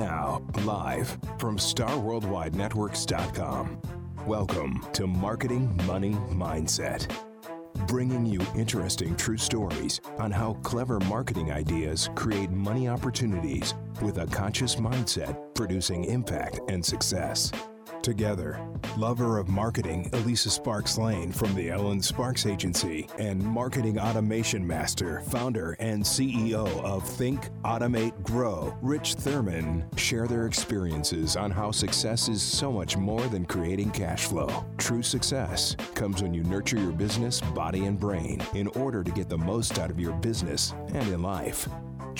now, live from StarWorldWideNetworks.com. Welcome to Marketing Money Mindset, bringing you interesting true stories on how clever marketing ideas create money opportunities with a conscious mindset producing impact and success. Together, lover of marketing Elisa Sparks Lane from the Elen Sparks Agency and marketing automation master, founder, and CEO of Think, Automate, Grow, Rich Thurman, share their experiences on how success is so much more than creating cash flow. True success comes when you nurture your business, body, and brain in order to get the most out of your business and in life.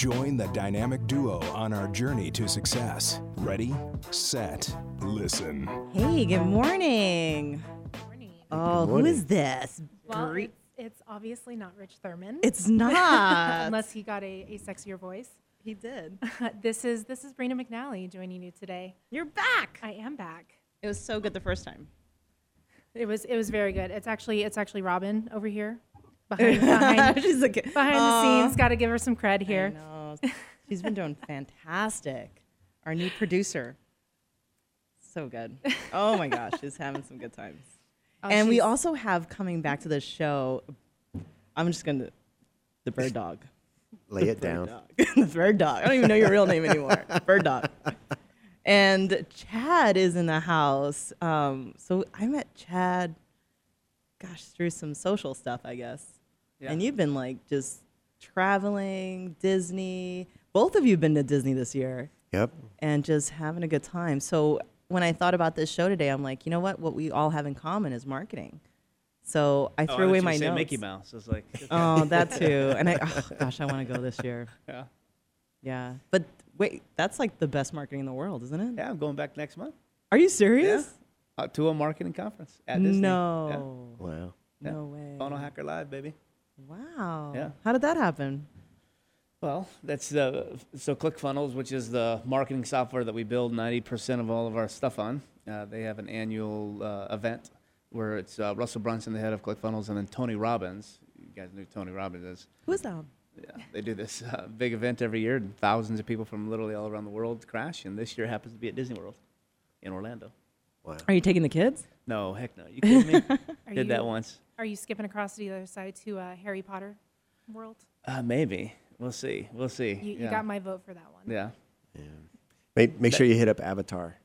Join the dynamic duo on our journey to success. Ready, set, listen. Hey, good morning. Oh, morning. Oh, who morning. is this? Well, Bri- it's, it's obviously not Rich Thurman. it's not. unless he got a, a sexier voice. he did. this is this is Brina McNally joining you today. You're back. I am back. It was so good the first time. It was it was very good. It's actually it's actually Robin over here behind behind, She's like, behind the scenes. Got to give her some cred I here. know. She's been doing fantastic. Our new producer. So good. Oh my gosh, she's having some good times. Oh, and we also have coming back to the show. I'm just gonna the bird dog. Lay it down. dog. the bird dog. I don't even know your real name anymore. bird dog. And Chad is in the house. Um, so I met Chad, gosh, through some social stuff, I guess. And you've been like just traveling, Disney. Both of you have been to Disney this year Yep. and just having a good time. So when I thought about this show today, I'm like, you know what? What we all have in common is marketing. So I Oh, threw I away my you were saying notes. Mickey Mouse. I was like, Oh, that too. And I, oh, gosh, I want to go this year. yeah. Yeah. But wait, that's like the best marketing in the world, isn't it? yeah, I'm going back next month. Are you serious? Uh, to a marketing conference at Disney. No. Wow. Yeah. No way. Yeah. Funnel Hacker Live, baby. Wow. Yeah. How did that happen? Well, that's the so ClickFunnels, which is the marketing software that we build 90% of all of our stuff on. Uh, they have an annual uh, event where it's uh, Russell Brunson, the head of ClickFunnels, and then Tony Robbins. You guys know who Tony Robbins is. Who is that? Yeah, they do this uh, big event every year, and thousands of people from literally all around the world crash. And this year happens to be at Disney World in Orlando. Wow. Are you taking the kids? No, heck no. You kidding me? Are Did you, that once. Are you skipping across to the other side to uh, Harry Potter world? Uh, maybe. We'll see. We'll see. You, you yeah. got my vote for that one. Yeah. Yeah. Make, make sure you hit up Avatar.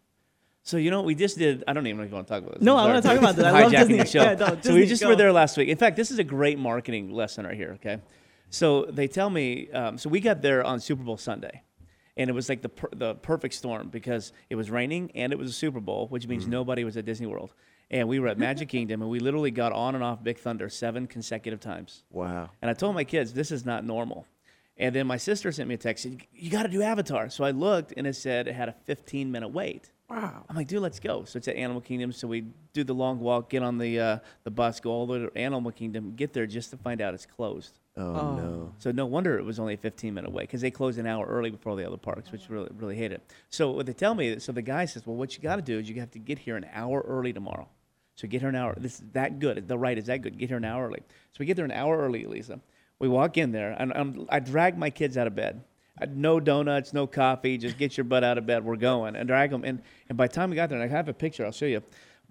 So you know we just did? I don't even know if you want to talk about this. No, I'm wanna talk about this. I love Disney. the show. Yeah, no, so we just go. were there last week. In fact, this is a great marketing lesson right here. Okay, so they tell me. Um, so we got there on Super Bowl Sunday, and it was like the per- the perfect storm because it was raining and it was a Super Bowl, which means nobody was at Disney World, and we were at Magic Kingdom, and we literally got on and off Big Thunder seven consecutive times. Wow. And I told my kids, this is not normal. And then my sister sent me a text, said, you got to do Avatar. So I looked and it said it had a 15 minute wait. Wow. I'm like, dude, let's go. So it's at Animal Kingdom. So we do the long walk, get on the uh, the bus, go all the way to Animal Kingdom, get there just to find out it's closed. Oh, Oh. no. So no wonder it was only a 15 minute wait because they closed an hour early before the other parks, which really really hate it. So what they tell me, so the guy says, well, what you got to do is you have to get here an hour early tomorrow. So get here an hour. This is that good. The right is that good. Get here an hour early. So we get there an hour early, Lisa. We walk in there, and I'm, I drag my kids out of bed. I, no donuts, no coffee. Just get your butt out of bed. We're going, and drag them. And and by the time we got there, and I have a picture. I'll show you.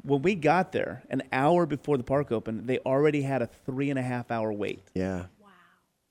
When we got there, an hour before the park opened, they already had a three and a half hour wait Yeah. Wow.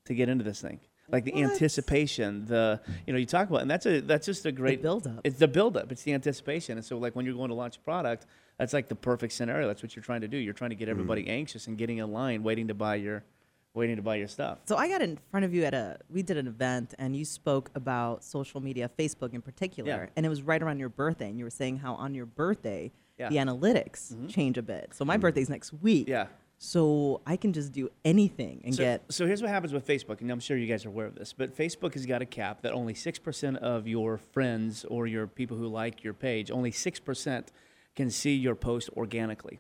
To get into this thing. Like the What? anticipation, the you know you talk about, and that's a that's just a great build up. It's the build up. It's the anticipation, and so like when you're going to launch a product, that's like the perfect scenario. That's what you're trying to do. You're trying to get mm-hmm. everybody anxious and getting in line, waiting to buy your, waiting to buy your stuff. So I got in front of you at a we did an event and you spoke about social media, Facebook in particular, Yeah. and it was right around your birthday and you were saying how on your birthday Yeah. the analytics mm-hmm. change a bit. So my mm-hmm. birthday's next week. Yeah. So I can just do anything and so, get so here's what happens with Facebook, and I'm sure you guys are aware of this, but Facebook has got a cap that only 6% of your friends or your people who like your page, only 6% can see your post organically.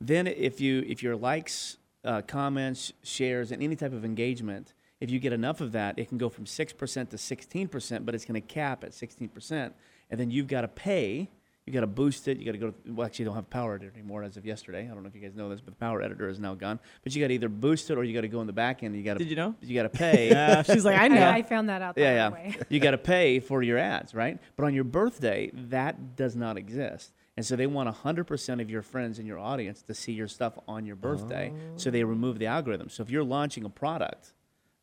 Then if you if your likes, uh, comments, shares, and any type of engagement, if you get enough of that, it can go from 6% to 16%, but it's going to cap at 16%. And then you've got to pay You got to boost it. You got to go. To, well, actually, you don't have Power Editor anymore as of yesterday. I don't know if you guys know this, but the Power Editor is now gone. But you got to either boost it or you got to go in the back end. You got to. Did you know? You got to pay. Yeah, she's like, I know. I, I found that out the yeah, yeah. way. you got to pay for your ads, right? But on your birthday, that does not exist. And so they want 100% of your friends in your audience to see your stuff on your birthday. So they remove the algorithm. So if you're launching a product,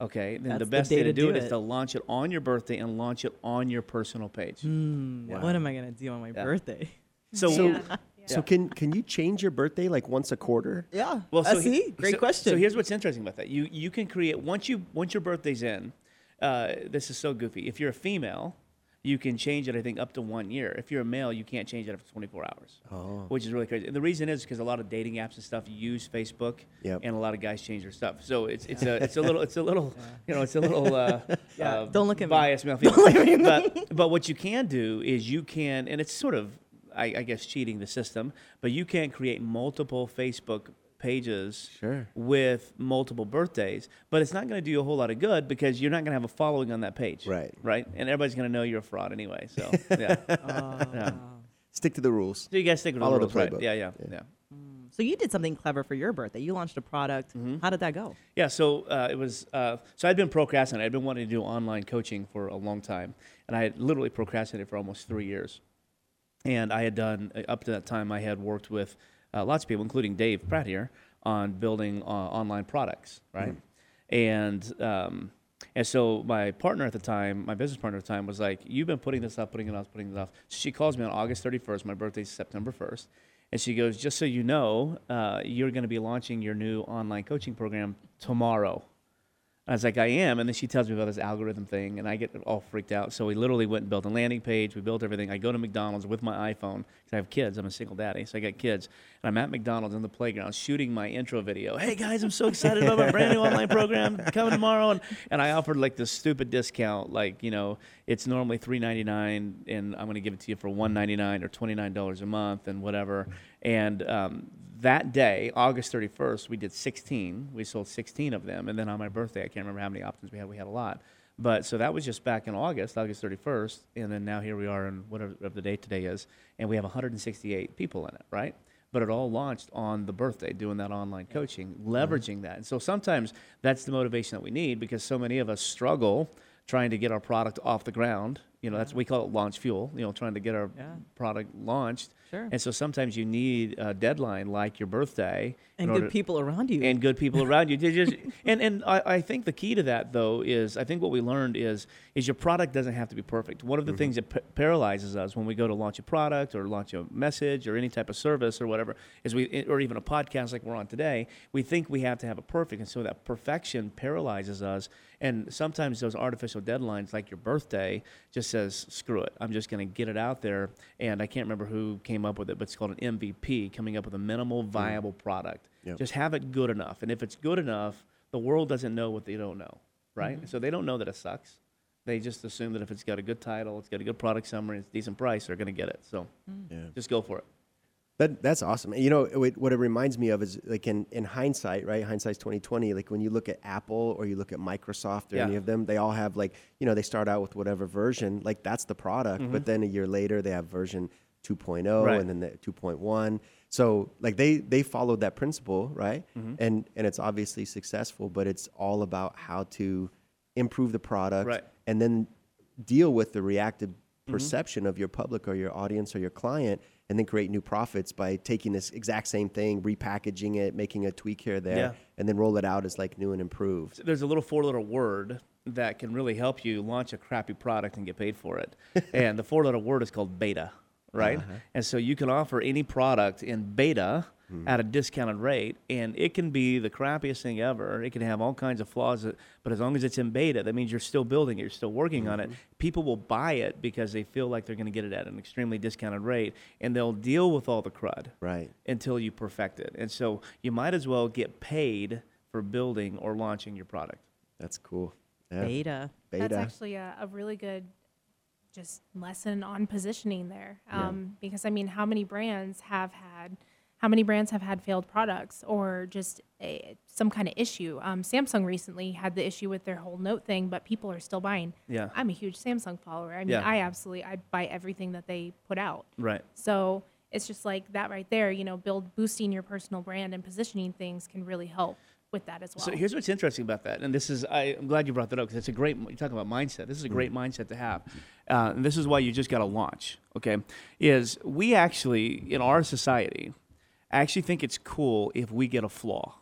okay, then That's the the best day way to to do do it is to launch it on your birthday and launch it on your personal page. Wow. What am I gonna do on my Yeah. birthday? So, So, Yeah. so can can you change your birthday like once a quarter? Yeah. Well, I so he- Great so- question. So here's what's interesting about that. You you can create once you once your birthday's in. Uh, this is so goofy. If you're a female, you can change it. I think up to one year. If you're a male, you can't change it after 24 hours. Oh. Which is really crazy. And the reason is because a lot of dating apps and stuff use Facebook, Yep. and a lot of guys change their stuff. So it's it's a it's a little it's a little you know it's a little uh, Yeah, uh, don't look at me. biased male female. but but what you can do is you can and it's sort of I, I guess cheating the system, but you can create multiple Facebook pages Sure. with multiple birthdays, but it's not going to do you a whole lot of good because you're not going to have a following on that page. Right. Right. And everybody's going to know you're a fraud anyway. So, yeah. yeah. Stick to the rules. So you guys stick with Follow the the rules, right? playbook. Yeah, yeah, Yeah. yeah. So you did something clever for your birthday. You launched a product. Mm-hmm. How did that go? Yeah, so uh, it was. Uh, so I'd been procrastinating. I'd been wanting to do online coaching for a long time, and I had literally procrastinated for almost three years. And I had done uh, up to that time. I had worked with uh, lots of people, including Dave Pratt here, on building uh, online products, right? And um, and so my partner at the time, my business partner at the time, was like, "You've been putting this off, putting it off, putting it off." So she calls me on August 31st. My birthday's September 1st, and she goes, "Just so you know, uh, you're going to be launching your new online coaching program tomorrow." I was like, I am. And then she tells me about this algorithm thing, and I get all freaked out. So we literally went and built a landing page. We built everything. I go to McDonald's with my iPhone because I have kids. I'm a single daddy, so I got kids. And I'm at McDonald's in the playground shooting my intro video. Hey guys, I'm so excited about my brand new online program coming tomorrow. And, and I offered like this stupid discount, like you know, it's normally $3.99, and I'm going to give it to you for $1.99 or $29 a month, and whatever. And um, that day, August 31st, we did 16. We sold 16 of them. And then on my birthday, I can't remember how many options we had. We had a lot. But so that was just back in August, August 31st. And then now here we are in whatever the date today is. And we have 168 people in it, right? But it all launched on the birthday, doing that online coaching, mm-hmm. leveraging that. And so sometimes that's the motivation that we need because so many of us struggle trying to get our product off the ground. You know, that's we call it launch fuel. You know, trying to get our Yeah. product launched. Sure. And so sometimes you need a deadline like your birthday And good people around you. and good people around you. They just- and and I, I think the key to that though is I think what we learned is is your product doesn't have to be perfect. One of the mm-hmm. things that p- paralyzes us when we go to launch a product or launch a message or any type of service or whatever is we eh, or even a podcast like we're on today, we think we have to have a perfect, and so that perfection paralyzes us. And sometimes those artificial deadlines, like your birthday, just says screw it. I'm just going to get it out there. And I can't remember who came up with it, but it's called an MVP, coming up with a minimal viable product. Yep. Just have it good enough. And if it's good enough, the world doesn't know what they don't know, right? Mm-hmm. So they don't know that it sucks. They just assume that if it's got a good title, it's got a good product summary, it's a decent price, they're going to get it. So Mm. Yeah. just go for it. That that's awesome. You know it, what it reminds me of is like in, in hindsight, right? Hindsight's twenty twenty. Like when you look at Apple or you look at Microsoft or Yeah. any of them, they all have like you know they start out with whatever version, like that's the product. But then a year later they have version 2.0 Mm-hmm. Right. and then the 2.1. So like they they followed that principle, right? Mm-hmm. And and it's obviously successful, but it's all about how to improve the product Right. and then deal with the reactive Mm-hmm. perception of your public or your audience or your client and then create new profits by taking this exact same thing repackaging it making a tweak here there Yeah. and then roll it out as like new and improved there's a little four letter word that can really help you launch a crappy product and get paid for it. and the four letter word is called beta, right? Uh-huh. And so you can offer any product in beta at a discounted rate, and it can be the crappiest thing ever. It can have all kinds of flaws, but as long as it's in beta, that means you're still building it, you're still working on it. People will buy it because they feel like they're going to get it at an extremely discounted rate, and they'll deal with all the crud right until you perfect it. And so you might as well get paid for building or launching your product. that's cool yeah. Beta. beta That's actually a, a really good just lesson on positioning there. Yeah. Um, Because I mean, how many brands have had how many brands have had failed products or just a, some kind of issue? Um, Samsung recently had the issue with their whole note thing, but people are still buying. Yeah. I'm a huge Samsung follower. I mean, Yeah. I absolutely I buy everything that they put out. Right. So it's just like that right there. You know, build boosting your personal brand and positioning things can really help with that as well. So here's what's interesting about that, and this is I, I'm glad you brought that up because it's a great. You're talking about mindset. This is a great mindset to have, uh, and this is why you just got to launch. Okay, is we actually in our society actually think it's cool if we get a flaw,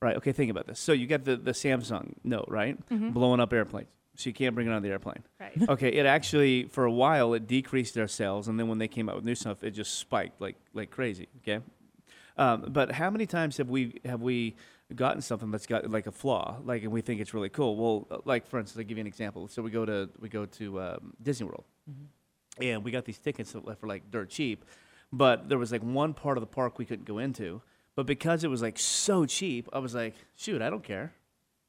right? Okay, think about this. So you get the the Samsung Note, right, blowing up airplanes, so you can't bring it on the airplane. Right. okay, it actually for a while it decreased their sales, and then when they came out with new stuff, it just spiked like like crazy. Okay, um, but how many times have we have we gotten something that's got like a flaw, like, and we think it's really cool? Well, uh, like for instance, I'll give you an example. So we go to we go to um, Disney World, and we got these tickets for like dirt cheap, but there was like one part of the park we couldn't go into. But because it was like so cheap, I was like, shoot, I don't care.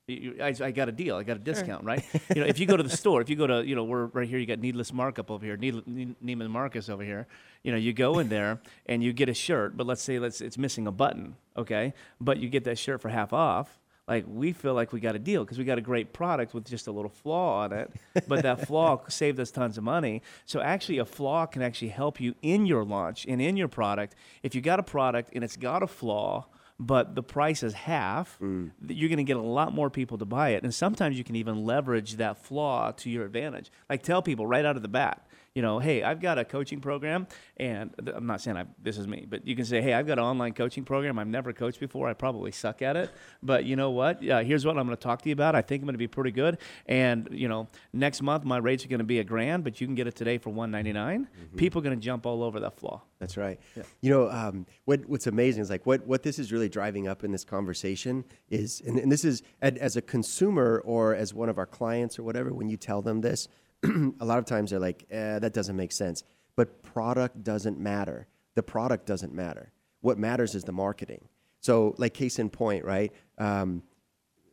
I, I got a deal. I got a discount, right? you know, if you go to the store, if you go to, you know, we're right here. You got Needless Markup over here, Need, Ne- Neiman Marcus over here. You know, you go in there and you get a shirt, but let's say let's it's missing a button, okay? But you get that shirt for half off. Like we feel like we got a deal because we got a great product with just a little flaw on it, but that flaw saved us tons of money. So actually, a flaw can actually help you in your launch and in your product. If you got a product and it's got a flaw, but the price is half, mm. th- you're going to get a lot more people to buy it. And sometimes you can even leverage that flaw to your advantage. Like tell people right out of the bat, you know, hey, I've got a coaching program, and th- I'm not saying I, this is me, but you can say, hey, I've got an online coaching program. I've never coached before. I probably suck at it, but you know what? Uh, here's what I'm going to talk to you about. I think I'm going to be pretty good. And you know, next month my rates are going to be a grand, but you can get it today for 199. People are going to jump all over that flaw. That's right. Yeah. You know, um, what what's amazing is like what what this is really driving up in this conversation is, and, and this is as a consumer or as one of our clients or whatever. When you tell them this, a lot of times they're like, eh, "That doesn't make sense." But product doesn't matter. The product doesn't matter. What matters is the marketing. So, like case in point, right? Um,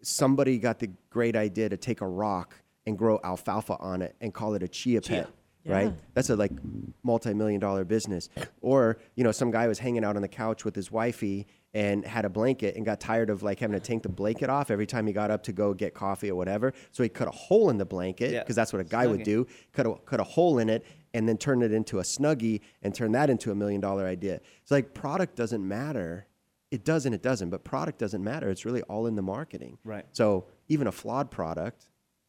somebody got the great idea to take a rock and grow alfalfa on it and call it a chia pet, right? That's a like multi-million dollar business. Or, you know, some guy was hanging out on the couch with his wifey and had a blanket and got tired of like having to take the blanket off every time he got up to go get coffee or whatever. So he cut a hole in the blanket Yeah. because that's what a guy would do. Cut a, cut a hole in it and then turn it into a snuggie and turn that into a million dollar idea. It's like product doesn't matter. It does and it doesn't, but product doesn't matter. It's really all in the marketing. Right. So even a flawed product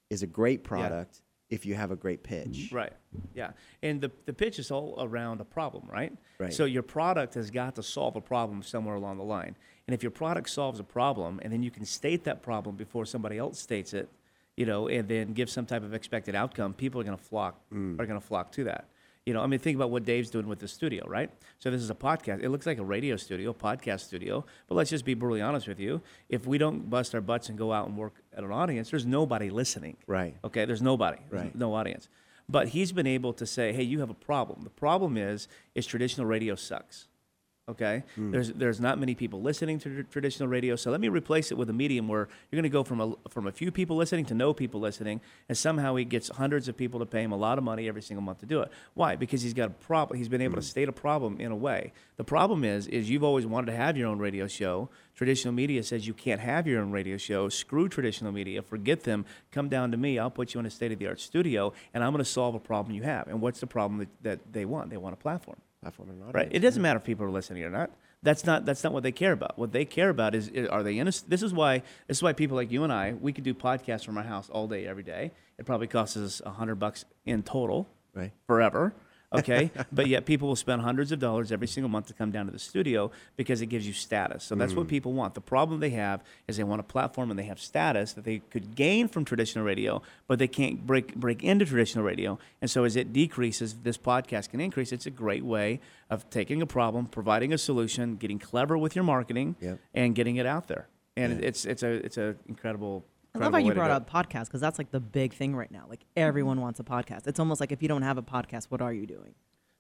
is a great product if you have a great pitch. Right. Yeah. And the, the pitch is all around a problem, right? Right. So your product has got to solve a problem somewhere along the line. And if your product solves a problem and then you can state that problem before somebody else states it, you know, and then give some type of expected outcome, people are going to flock Mm. are going to flock to that. You know, I mean, think about what Dave's doing with the studio, right? So this is a podcast. It looks like a radio studio, podcast studio. But let's just be brutally honest with you. If we don't bust our butts and go out and work at an audience, there's nobody listening. Right. Okay, there's nobody. There's Right. no audience. But he's been able to say, "Hey, you have a problem. The problem is is traditional radio sucks." Okay, hmm. there's there's not many people listening to tr- traditional radio, so let me replace it with a medium where you're going to go from a from a few people listening to no people listening, and somehow he gets hundreds of people to pay him a lot of money every single month to do it. Why? Because he's got a problem. He's been able to hmm. state a problem in a way. The problem is is you've always wanted to have your own radio show. Traditional media says you can't have your own radio show. Screw traditional media. Forget them. Come down to me. I'll put you in a state of the art studio, and I'm going to solve a problem you have. And what's the problem that, that they want? They want a platform. Platform and Right. audience. It doesn't matter if people are listening or not. That's not that's not what they care about. What they care about is, are they in a, this is why this is why people like you and I we could do podcasts from our house all day every day. It probably costs us a hundred bucks in total Right. forever. Okay, but yet people will spend hundreds of dollars every single month to come down to the studio because it gives you status. So that's what mm. people want. The problem they have is they want a platform and they have status that they could gain from traditional radio, but they can't break break into traditional radio. And so as it decreases, this podcast can increase. It's a great way of taking a problem, providing a solution, getting clever with your marketing, Yep. and getting it out there. And it's it's a it's a incredible. I love how you brought up podcasts because that's like the big thing right now. Like everyone wants a podcast. It's almost like if you don't have a podcast, what are you doing?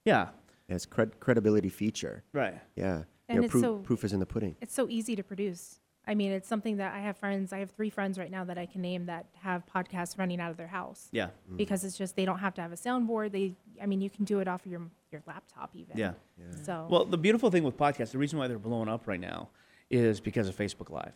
Yeah. Yeah, it's cred- credibility feature. Right. Yeah. And you know, it's proof, so- proof is in the pudding. it's so easy to produce. I mean, it's something that I have friends. I have three friends right now that I can name that have podcasts running out of their house. Yeah. Mm. Because it's just they don't have to have a soundboard. They, I mean, you can do it off of your your laptop even. Yeah. So Well, the beautiful thing with podcasts, the reason why they're blowing up right now is because of Facebook Live.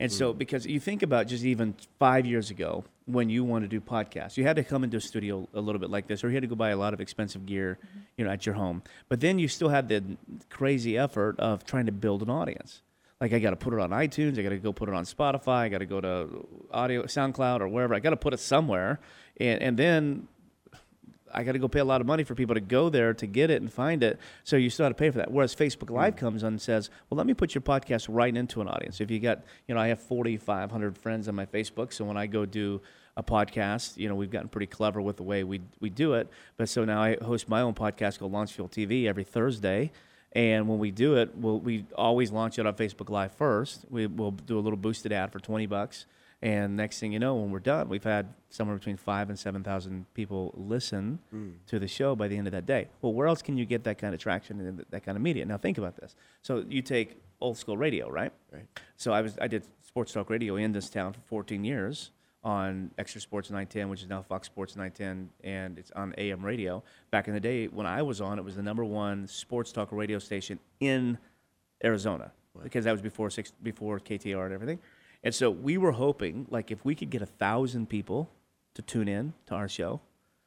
And so, mm-hmm. because you think about just even five years ago when you wanted to do podcasts, you had to come into a studio a little bit like this, or you had to go buy a lot of expensive gear, mm-hmm. you know, at your home. But then you still had the crazy effort of trying to build an audience. Like I got to put it on iTunes, I got to go put it on Spotify, I got to go to audio SoundCloud or wherever. I got to put it somewhere, and and then I got to go pay a lot of money for people to go there to get it and find it. So you still have to pay for that. Whereas Facebook Live hmm. comes on and says, well, let me put your podcast right into an audience. If you got, you know, I have 4,500 friends on my Facebook. So when I go do a podcast, you know, we've gotten pretty clever with the way we, we do it. But so now I host my own podcast called Launch Fuel TV every Thursday. And when we do it, we'll, we always launch it on Facebook Live first. We, we'll do a little boosted ad for 20 bucks. And next thing you know, when we're done, we've had somewhere between five and seven thousand people listen mm. to the show by the end of that day. Well, where else can you get that kind of traction and that kind of media? Now think about this. So you take old school radio, right? Right. So I was I did sports talk radio in this town for 14 years on XTRA Sports 910, which is now Fox Sports 910, and it's on AM radio. Back in the day when I was on, it was the number one sports talk radio station in Arizona because that was before six before KTAR and everything. And so we were hoping, like, if we could get a thousand people to tune in to our show,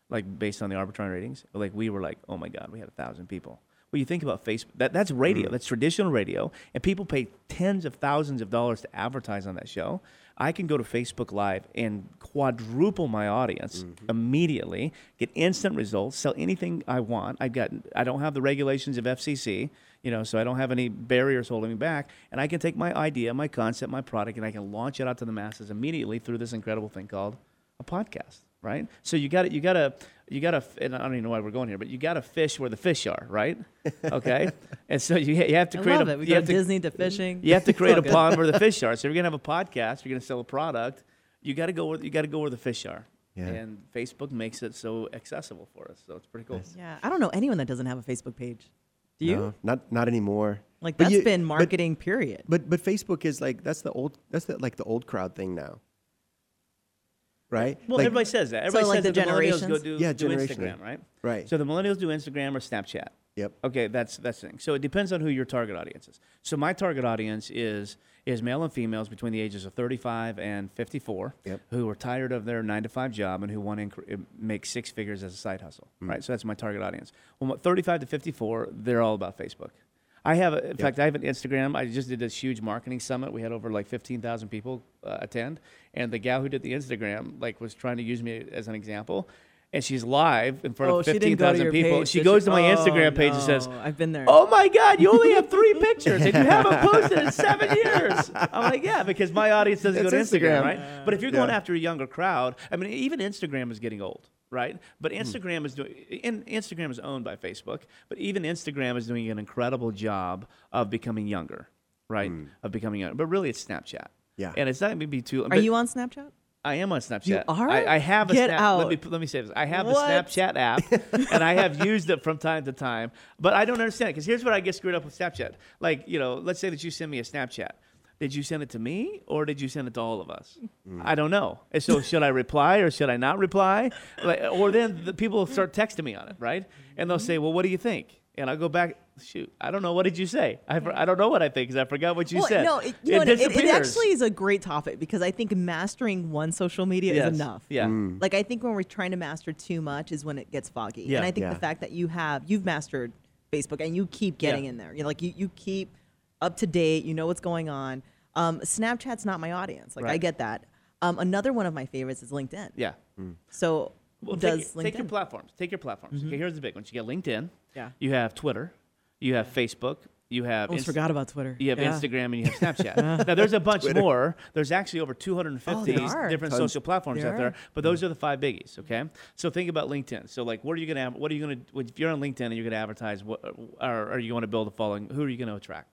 like based on the Arbitron ratings, like we were like, oh my God, we had a thousand people. Well, you think about Facebook, that, that's radio, mm. that's traditional radio, and people pay tens of thousands of dollars to advertise on that show. I can go to Facebook Live and quadruple my audience mm-hmm. immediately, get instant results, sell anything I want. I've got, I don't have the regulations of FCC, you know, so I don't have any barriers holding me back, and I can take my idea, my concept, my product, and I can launch it out to the masses immediately through this incredible thing called a podcast, right? So you got to, you got to, you got to, and I don't even know why we're going here, but you got to fish where the fish are, right? Okay, and so you you have to I create love a, it. We you go have to, Disney to fishing. you have to create a good. pond where the fish are. So if you're gonna have a podcast, you're gonna sell a product. You got to go where you got to go where the fish are. Yeah. And Facebook makes it so accessible for us. So it's pretty cool. Yeah, I don't know anyone that doesn't have a Facebook page. Do you? No, not not anymore. Like But that's you- been but- marketing. period. But but Facebook is like that's the old that's the, like the old crowd thing now. Right? Well, Like- everybody says that. Everybody like, says the that the millennials go do, Yeah, do. Instagram, right? Right. So the millennials do Instagram or Snapchat. Yep. Okay, that's that's the thing. So it depends on who your target audience is. So my target audience is is male and females between the ages of 35 and 54 Yep. who are tired of their nine to five job and who want to inc- make six figures as a side hustle. Mm. Right. So that's my target audience. Well, 35 to 54, they're all about Facebook. I have, a, in fact, I have an Instagram. I just did this huge marketing summit. We had over like 15,000 people uh, attend, and the gal who did the Instagram like was trying to use me as an example. And she's live in front oh, of she didn't go to 15,000 people. page, she did goes to my Oh, Instagram page and says, "I've been there." Oh my God, you only have three pictures and you haven't posted in seven years. I'm like, yeah, because my audience doesn't go to Instagram, Instagram. right? But if you're going Yeah. after a younger crowd, I mean, even Instagram is getting old, right? But Hmm. Instagram is doing, in, Instagram is owned by Facebook, but even Instagram is doing an incredible job of becoming younger, right? Of becoming younger. But really, it's Snapchat. Hmm. Yeah. And it's not maybe too. Are you on Snapchat? I am on Snapchat. You are? I, I have a Get snap. out. Let me let me say this. I have What? the Snapchat app, and I have used it from time to time. But I don't understand because here's what I get screwed up with Snapchat. Like you know, let's say that you send me a Snapchat. Did you send it to me or did you send it to all of us? Mm. I don't know. And so should I reply or should I not reply? Like, or then the people start texting me on it, right? And they'll say, "Well, what do you think?" And I'll go back. Shoot, I don't know. What did you say? I, I don't know what I think because I forgot what you well, said. no, it, you know, it what, it, it actually is a great topic because I think mastering one social media Yes. is enough. Yeah. Like I think when we're trying to master too much is when it gets foggy. Yeah. And I think Yeah. the fact that you have you've mastered Facebook and you keep getting Yeah. in there. You know, like you, you keep up to date, you know what's going on. Um, Snapchat's not my audience. Like I get that. Um, another one of my favorites is LinkedIn. Yeah. So Well, does take, LinkedIn Mm-hmm. take your platforms. Take your platforms. Okay, here's the big ones. You got LinkedIn. Yeah. You have Twitter. You have Facebook. You have almost Inst- forgot about Twitter. You have Yeah. Instagram and you have Snapchat. now there's a bunch more. There's actually over 250 Oh, different Tons. social platforms There out there, but those are the five biggies. Okay, so think about LinkedIn. So like, what are you gonna have? What are you gonna? If you're on LinkedIn and you're gonna advertise, what or are you going to build a following? Who are you going to attract?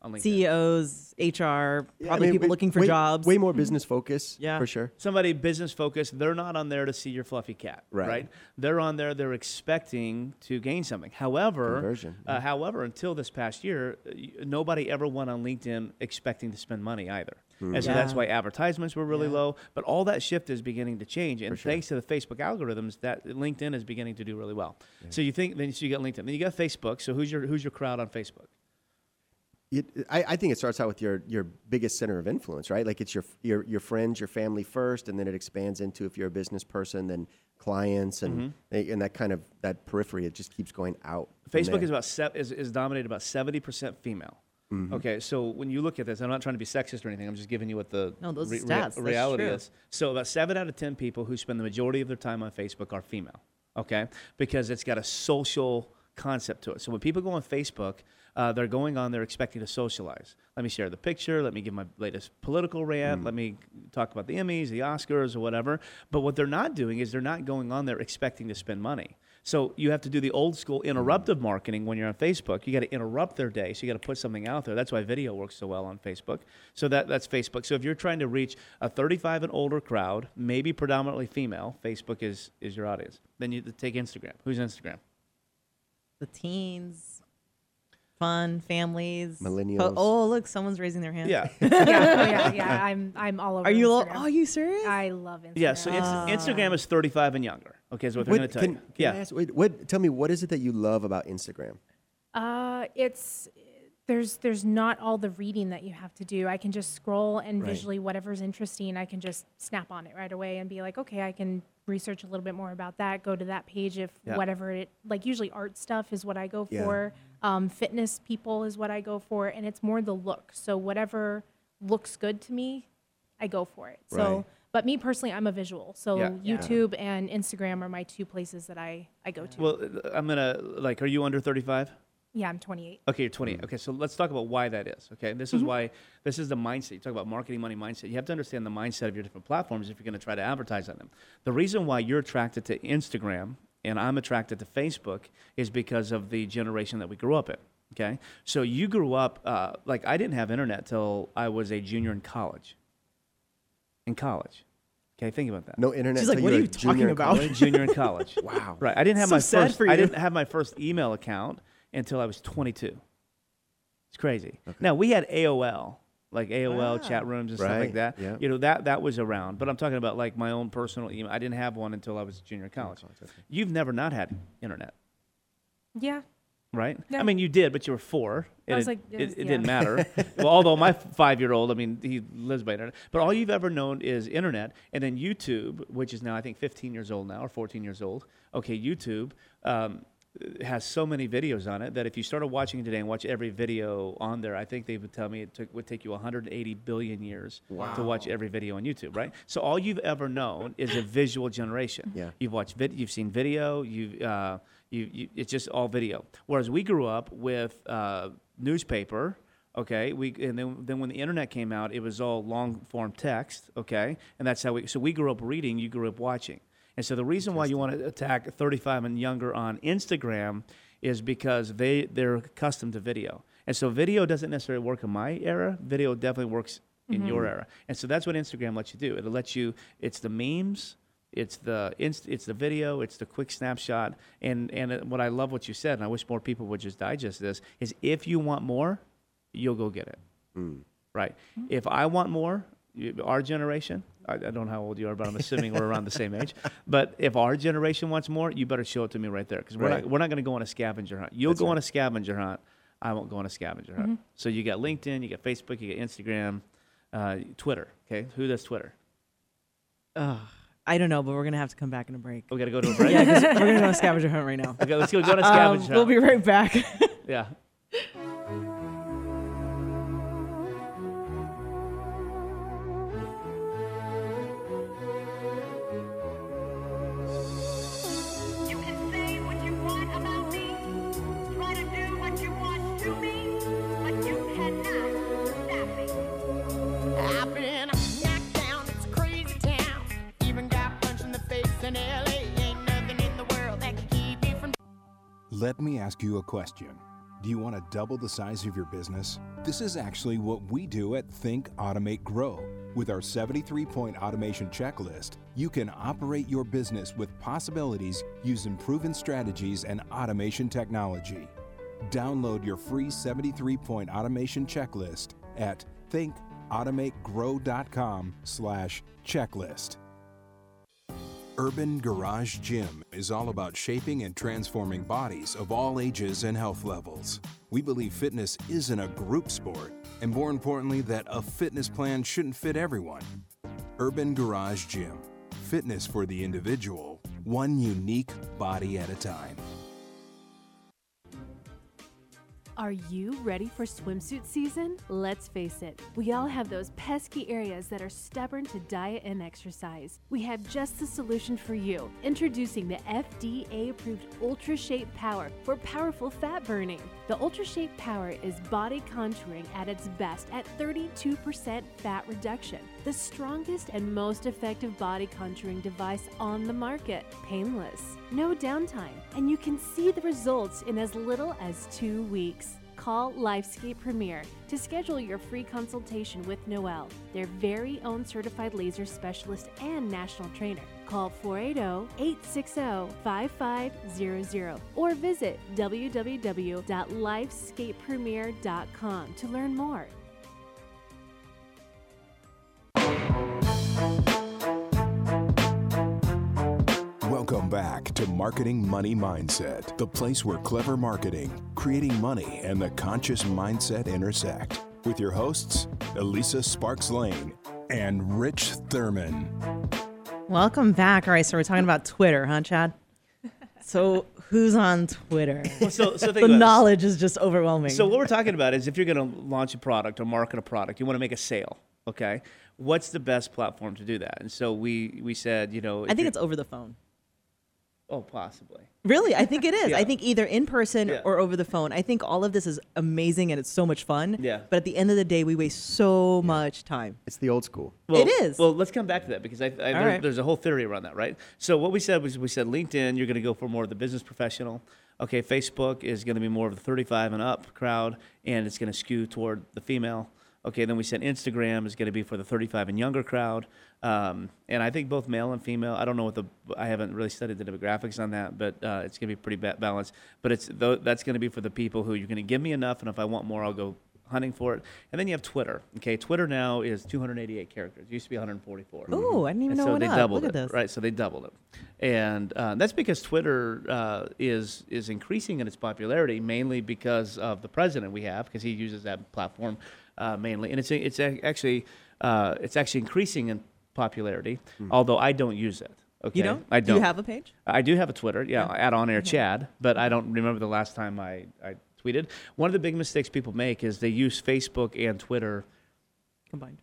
On LinkedIn. CEOs, HR, probably Yeah, I mean, people way- looking for way- jobs. Way more business focus, Yeah. for sure. somebody business focused they're not on there to see your fluffy cat Right. right? they're on there they're expecting to gain something however Conversion, uh, however until this past year uh, nobody ever went on linkedin expecting to spend money either and so that's why advertisements were really Yeah. low but all that shift is beginning to change and thanks to the facebook algorithms that linkedin is beginning to do really well so you think then so you got linkedin then you got facebook so who's your who's your crowd on facebook It, I, I think it starts out with your, your biggest center of influence, right? Like it's your, your your friends, your family first, and then it expands into if you're a business person, then clients, and Mm-hmm. and that kind of that periphery. It just keeps going out. Facebook is about se- is, is dominated about seventy percent female. Mm-hmm. Okay, so when you look at this, I'm not trying to be sexist or anything. I'm just giving you what the No, those re- stats. That's reality true. is. So about seven out of ten people who spend the majority of their time on Facebook are female. Okay, because it's got a social concept to it. So when people go on Facebook, uh, they're going on there expecting to socialize. Let me share the picture. Let me give my latest political rant. Let me talk about the Emmys, the Oscars, or whatever. But what they're not doing is they're not going on there expecting to spend money. So you have to do the old school interruptive marketing when you're on Facebook. You got to interrupt their day. So you got to put something out there. That's why video works so well on Facebook. So that that's Facebook. So if you're trying to reach a 35 and older crowd, maybe predominantly female, Facebook is is your audience. Then you take Instagram. Who's Instagram? the teens, fun families, po- Millennials. oh, look, someone's raising their hand. Yeah. yeah, oh, yeah, yeah. I'm I'm all over. Are you? Lo- Instagram. are you serious? I love Instagram. Yeah, so Inst- Instagram is 35 and younger. Okay, is what they're going to tell can, you. can yeah. I ask, wait, what? Tell me, what is it that you love about Instagram? Uh, it's there's there's not all the reading that you have to do. I can just scroll and Right. visually whatever's interesting, I can just snap on it right away and be like, okay, I can research a little bit more about that. Go to that page if Yeah. whatever it like. Usually art stuff is what I go Yeah. for. Um, fitness people is what I go for, and it's more the look. So whatever looks good to me, I go for it. So. Right. But me personally, I'm a visual. So Yeah. Yeah. YouTube and Instagram are my two places that I, I go to. Well, uh, I'm going to, like, are you under 35? yeah, I'm 28. Okay, you're 28. Okay, so let's talk about why that is. Okay, this is why this is the mindset. You talk about marketing money mindset. You have to understand the mindset of your different platforms if you're going to try to advertise on them. The reason why you're attracted to Instagram and I'm attracted to Facebook is because of the generation that we grew up in. Okay, so you grew up uh, like I didn't have internet till I was a junior in college. In college. Okay, think about that. No internet. She's like, "What you are you talking about?" college? junior in college. Wow. Right. I didn't have So my sad first. for I didn't have my first email account until I was 22. It's crazy. Now we had AOL, like AOL chat rooms and stuff like that. yeah. You know that that was around. But I'm talking about like my own personal email. I didn't have one until I was a junior in college. You've never not had internet, Yeah. right? Yeah. I mean, you did, but you were four. I was it, like, it, yes, it yeah. didn't matter. well, although my five year old, I mean, he lives by internet. But all you've ever known is internet, and then YouTube, which is now I think 15 years old now or 14 years old. Okay, YouTube. Um, has so many videos on it that if you started watching it today and watch every video on there, I think they would tell me it took, would take you 180 billion years to watch every video on YouTube, right? So all you've ever known is a visual generation. Yeah. You've watched vid- you've seen video, you've uh, you, you it's just all video. Whereas we grew up with uh, newspaper. Okay, we and then then when the internet came out, it was all long form text. Okay, and that's how we. So we grew up reading. You grew up watching. And so the reason why you want to attack 35 and younger on Instagram is because they they're accustomed to video. And so video doesn't necessarily work in my era. Video definitely works in your mm-hmm. era. And so that's what Instagram lets you do. It'll let you. It's the memes. It's the inst, it's the video, it's the quick snapshot, and and uh, what I love what you said, and I wish more people would just digest this is if you want more, you'll go get it, mm. right? Mm. If I want more, our generation, I, I don't know how old you are, but I'm assuming we're around the same age. But if our generation wants more, you better show it to me right there, because we're Right. not we're not going to go on a scavenger hunt. You'll That's go right. on a scavenger hunt. I won't go on a scavenger hunt. So you got LinkedIn, you got Facebook, you got Instagram, uh, Twitter. Okay, who does Twitter? Ugh, I don't know, but we're gonna have to come back in a break. We got to go to a break. Yeah, 'cause we're gonna go on a scavenger hunt right now. Okay, let's go, go on a Um, scavenger hunt. we'll be right back. Yeah. Let me ask you a question. Do you want to double the size of your business? This is actually what we do at Think Automate Grow. With our 73 point automation checklist, you can operate your business with possibilities using proven strategies and automation technology. Download your free 73 point automation checklist at thinkautomategrow.com slash checklist. Urban Garage Gym is all about shaping and transforming bodies of all ages and health levels. We believe fitness isn't a group sport, and more importantly, that a fitness plan shouldn't fit everyone. Urban Garage Gym fitness for the individual, one unique body at a time. Are you ready for swimsuit season? Let's face it, we all have those pesky areas that are stubborn to diet and exercise. We have just the solution for you. Introducing the FDA approved Ultra Shape Power for powerful fat burning. The Ultra Shape Power is body contouring at its best at 32% fat reduction. The strongest and most effective body contouring device on the market. Painless, no downtime, and you can see the results in as little as two weeks. Call Lifescape Premier to schedule your free consultation with Noel, their very own certified laser specialist and national trainer. Call 480 860 5500 or visit www.lifescapepremier.com to learn more. Welcome back to Marketing Money Mindset, the place where clever marketing, creating money, and the conscious mindset intersect. With your hosts, Elisa Sparks Lane and Rich Thurman. Welcome back. All right, so we're talking about Twitter, huh, Chad? So who's on Twitter? Well, so, so the this. knowledge is just overwhelming. So what we're talking about is if you're going to launch a product or market a product, you want to make a sale. Okay, what's the best platform to do that? And so we we said, you know, I think it's over the phone. Oh possibly. Really, I think it is. Yeah. I think either in person Yeah. or over the phone. I think all of this is amazing and it's so much fun. Yeah. But at the end of the day, we waste so much time. It's the old school. Well, It is. Well, let's come back to that because I, I, there- right. there's a whole theory around that, right? So what we said was we said LinkedIn, you're going to go for more of the business professional. Okay, Facebook is going to be more of the 35 and up crowd, and it's going to skew toward the female. Okay, then we said Instagram is going to be for the 35 and younger crowd, um, and I think both male and female. I don't know what the I haven't really studied the demographics on that, but uh, it's going to be pretty ba- balanced. But it's tho- that's going to be for the people who you're going to give me enough, and if I want more, I'll go hunting for it. And then you have Twitter. Okay, Twitter now is 288 characters. It used to be 144. Ooh, I didn't even And know so it they up. doubled Look at it, this. right? So they doubled it, and uh, that's because Twitter uh, is is increasing in its popularity mainly because of the president we have, because he uses that platform uh, mainly, and it's it's actually uh, it's actually increasing in popularity. Although I don't use it. Okay, You don't? I Do don't. you have a page? I do have a Twitter, yeah, at on air Chad, but I don't remember the last time I, I tweeted. One of the big mistakes people make is they use Facebook and Twitter Combined.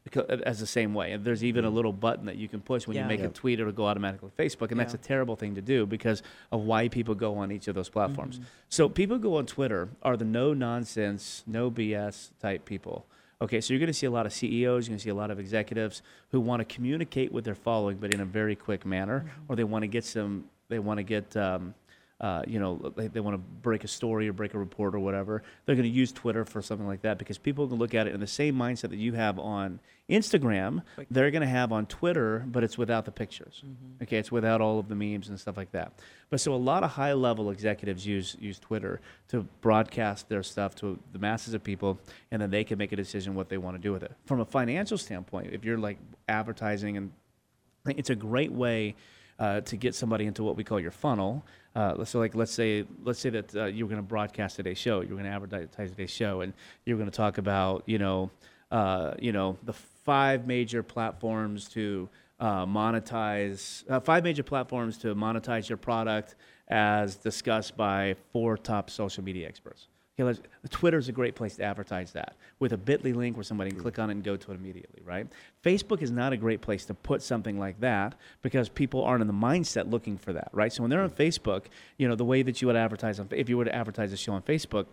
as the same way. And there's even a little button that you can push when Yeah. you make Yeah. a tweet, it'll go automatically to Facebook. And that's a terrible thing to do because of why people go on each of those platforms. Mm-hmm. So people who go on Twitter are the no nonsense, no BS type people. Okay, so you're going to see a lot of CEOs, you're going to see a lot of executives who want to communicate with their following, but in a very quick manner, Mm-hmm. or they want to get some, they want to get, um, uh, you know, they, they want to break a story or break a report or whatever. They're going to use Twitter for something like that because people can look at it in the same mindset that you have on Instagram. They're going to have on Twitter, but it's without the pictures. Okay, it's without all of the memes and stuff like that. But so a lot of high level executives use use Twitter to broadcast their stuff to the masses of people, and then they can make a decision what they want to do with it. From a financial standpoint, if you're like advertising and it's a great way uh, to get somebody into what we call your funnel. Uh, so, like, let's say, let's say that uh, you're going to broadcast today's show, you're going to advertise today's show, and you're going to talk about, you know, uh, you know, the five major platforms to uh, monetize, uh, five major platforms to monetize your product, as discussed by four top social media experts. Okay, let's, Twitter is a great place to advertise that with a Bitly link where somebody can hmm. click on it and go to it immediately, right? Facebook is not a great place to put something like that because people aren't in the mindset looking for that, right? So when they're on hmm. Facebook, you know, the way that you would advertise on, if you were to advertise a show on Facebook,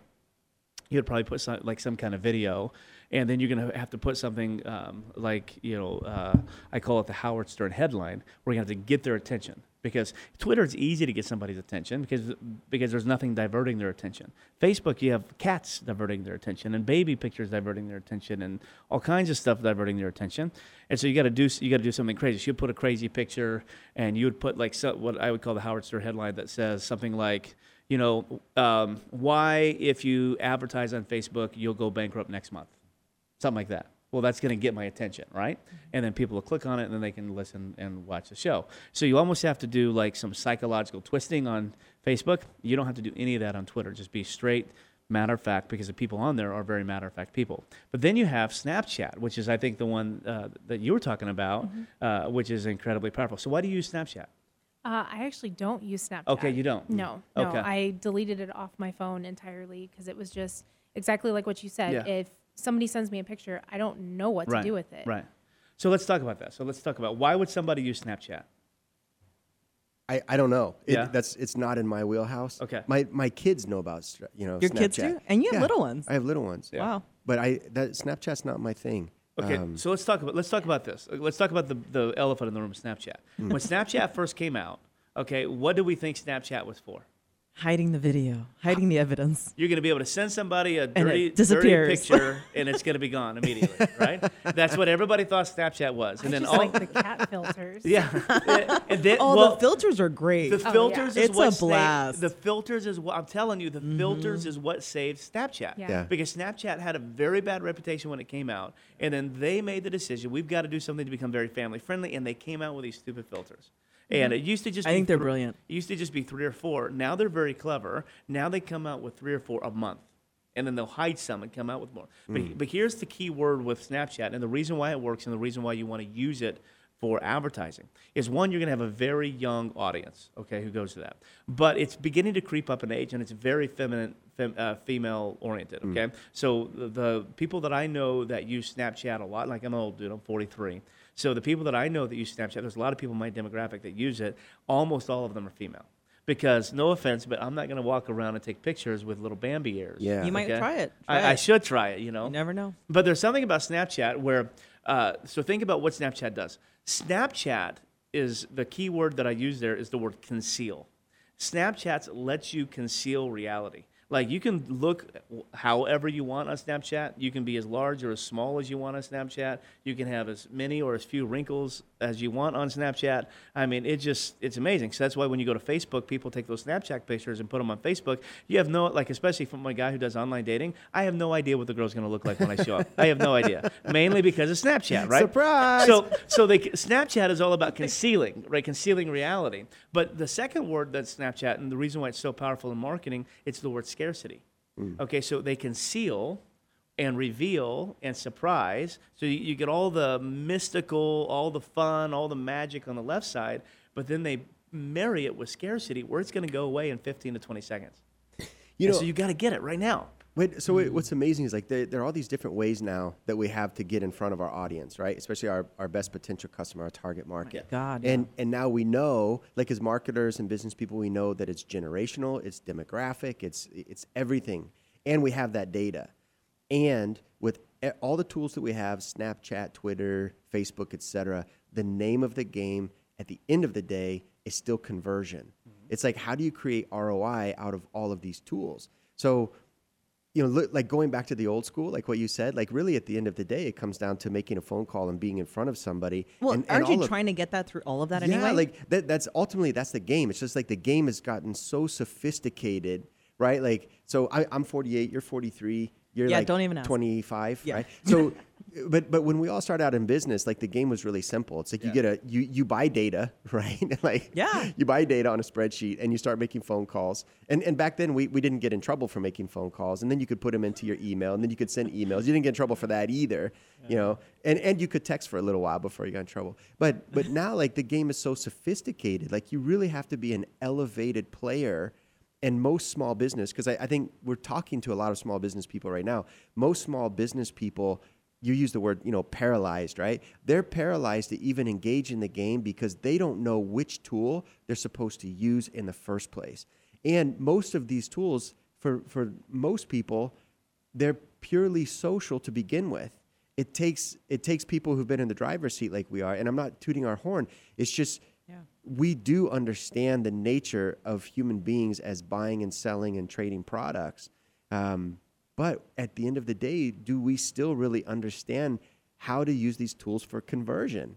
you would probably put some, like some kind of video, and then you're gonna have to put something um, like you know uh, I call it the Howard Stern headline, where you have to get their attention because Twitter is easy to get somebody's attention because because there's nothing diverting their attention. Facebook, you have cats diverting their attention and baby pictures diverting their attention and all kinds of stuff diverting their attention, and so you got to do you got to do something crazy. So you put a crazy picture, and you would put like so, what I would call the Howard Stern headline that says something like you know, um, why if you advertise on Facebook, you'll go bankrupt next month, something like that. Well, that's going to get my attention, right? And then people will click on it, and then they can listen and watch the show. So you almost have to do like some psychological twisting on Facebook. You don't have to do any of that on Twitter. Just be straight, matter of fact, because the people on there are very matter of fact people. But then you have Snapchat, which is I think the one uh, that you were talking about, uh, which is incredibly powerful. So why do you use Snapchat? Uh, I actually don't use Snapchat. Okay, you don't? No, no. Okay. I deleted it off my phone entirely because it was just exactly like what you said. Yeah. If somebody sends me a picture, I don't know what right. to do with it. Right. So let's talk about that. So let's talk about why would somebody use Snapchat? I, I don't know. It, Yeah? That's it's not in my wheelhouse. Okay. My my kids know about you know Your kids Snapchat. do? And you have Yeah, little ones. I have little ones. Wow. But I that Snapchat's not my thing. Okay, Um, so let's talk about let's talk about this. Let's talk about the, the elephant in the room, Snapchat. Hmm. When Snapchat first came out, okay, what do we think Snapchat was for? Hiding the video, hiding the evidence. You're going to be able to send somebody a it dirty, dirty picture, and it's going to be gone immediately, right? That's what everybody thought Snapchat was, and then Just all like the cat filters. yeah, and then Oh, well, the filters are great. The oh, yeah. filters is It's what a sa- blast. the filters is what I'm telling you. The mm-hmm. filters is what saved Snapchat. Yeah. Yeah. Because Snapchat had a very bad reputation when it came out, and then they made the decision we've got to do something to become very family friendly, and they came out with these stupid filters. Mm-hmm. And it used to just I be think they're thr- brilliant. It used to just be three or four. Now they're very clever. Now they come out with three or four a month. And then they'll hide some and come out with more. But, mm. but here's the key word with Snapchat, and the reason why it works, and the reason why you want to use it for advertising is one, you're going to have a very young audience, okay, who goes to that. But it's beginning to creep up in age, and it's very feminine, fem, uh, female oriented, mm. okay? So the, the people that I know that use Snapchat a lot, like I'm an old dude, I'm 43. So the people that I know that use Snapchat, there's a lot of people in my demographic that use it. Almost all of them are female. Because no offense, but I'm not going to walk around and take pictures with little Bambi ears. Yeah. You might okay? try it. Try I, I should try it. You know. You never know. But there's something about Snapchat where, uh, so think about what Snapchat does. Snapchat is the key word that I use there is the word conceal. Snapchat lets you conceal reality. Like you can look however you want on Snapchat. You can be as large or as small as you want on Snapchat. You can have as many or as few wrinkles as you want on Snapchat. I mean, it just it's amazing. So that's why when you go to Facebook, people take those Snapchat pictures and put them on Facebook. You have no like, especially from a guy who does online dating. I have no idea what the girl's going to look like when I show up. I have no idea. Mainly because of Snapchat, right? Surprise! So so they Snapchat is all about concealing, right? Concealing reality. But the second word that Snapchat and the reason why it's so powerful in marketing, it's the word scarcity. Mm. Okay, so they conceal and reveal and surprise. So you, you get all the mystical, all the fun, all the magic on the left side, but then they marry it with scarcity where it's going to go away in 15 to 20 seconds. You And know, so you got to get it right now. Wait, so wait, mm. what's amazing is like there, there are all these different ways now that we have to get in front of our audience, right? Especially our, our best potential customer, our target market. God, And and now we know, like as marketers and business people, we know that it's generational, it's demographic, it's it's everything, and we have that data. And with all the tools that we have, Snapchat, Twitter, Facebook, etc., the name of the game at the end of the day is still conversion. Mm-hmm. It's like how do you create ROI out of all of these tools? So you know, look, like going back to the old school, like what you said, like really at the end of the day, it comes down to making a phone call and being in front of somebody. Well, and, and aren't you of- trying to get that through all of that yeah, anyway? like that, that's ultimately that's the game. It's just like the game has gotten so sophisticated, right? Like, so I, I'm 48, you're 43, you're Yeah, like don't even ask. 25, Yeah. right? So, but but when we all started out in business, like the game was really simple. It's like you get a you you buy data, right? like Yeah. you buy data on a spreadsheet and you start making phone calls. And and back then we, we didn't get in trouble for making phone calls. And then you could put them into your email and then you could send emails. You didn't get in trouble for that either, you know. And and you could text for a little while before you got in trouble. But but now like the game is so sophisticated. Like you really have to be an elevated player. And most small business, because I, I think we're talking to a lot of small business people right now. Most small business people you use the word, you know, paralyzed, right? They're paralyzed to even engage in the game because they don't know which tool they're supposed to use in the first place. And most of these tools, for, for most people, they're purely social to begin with. It takes it takes people who've been in the driver's seat like we are, and I'm not tooting our horn. It's just we do understand the nature of human beings as buying and selling and trading products. Um, but at the end of the day, do we still really understand how to use these tools for conversion?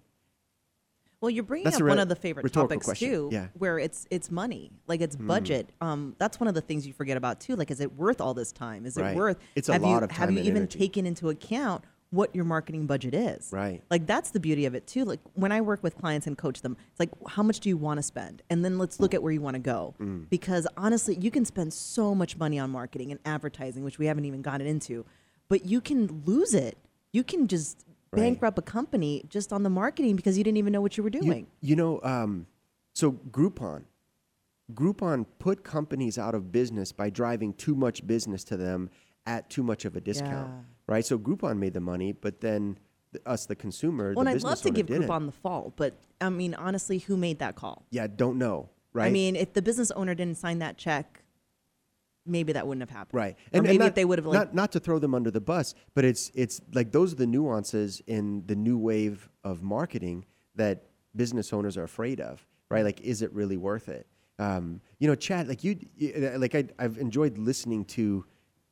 Well, you're bringing That's up a one of the favorite topics question. too, Yeah. where it's it's money, like it's budget. Um, that's one of the things you forget about too. Like, is it worth all this time? Is Right. it worth? It's a have lot you, of Have you even energy. taken into account what your marketing budget is? Right. Like that's the beauty of it too. Like when I work with clients and coach them, it's like how much do you want to spend, and then let's look at where you want to go. Mm. Because honestly, you can spend so much money on marketing and advertising, which we haven't even gotten into, but you can lose it. You can just Right. bankrupt a company just on the marketing because you didn't even know what you were You- doing. You, know, um, so Groupon, Groupon put companies out of business by driving too much business to them at too much of a discount, Yeah. Right? So Groupon made the money, but then the, us, the consumer, Well, the and I'd love to give didn't. Groupon the fall, but I mean, honestly, who made that call? Yeah, don't know, right? I mean, if the business owner didn't sign that check, maybe that wouldn't have happened. Right. Or maybe not, if they would have like, not not to throw them under the bus, but it's it's like those are the nuances in the new wave of marketing that business owners are afraid of, right? Like, is it really worth it? Um, you know, Chad, like you, you- like I, I've enjoyed listening to,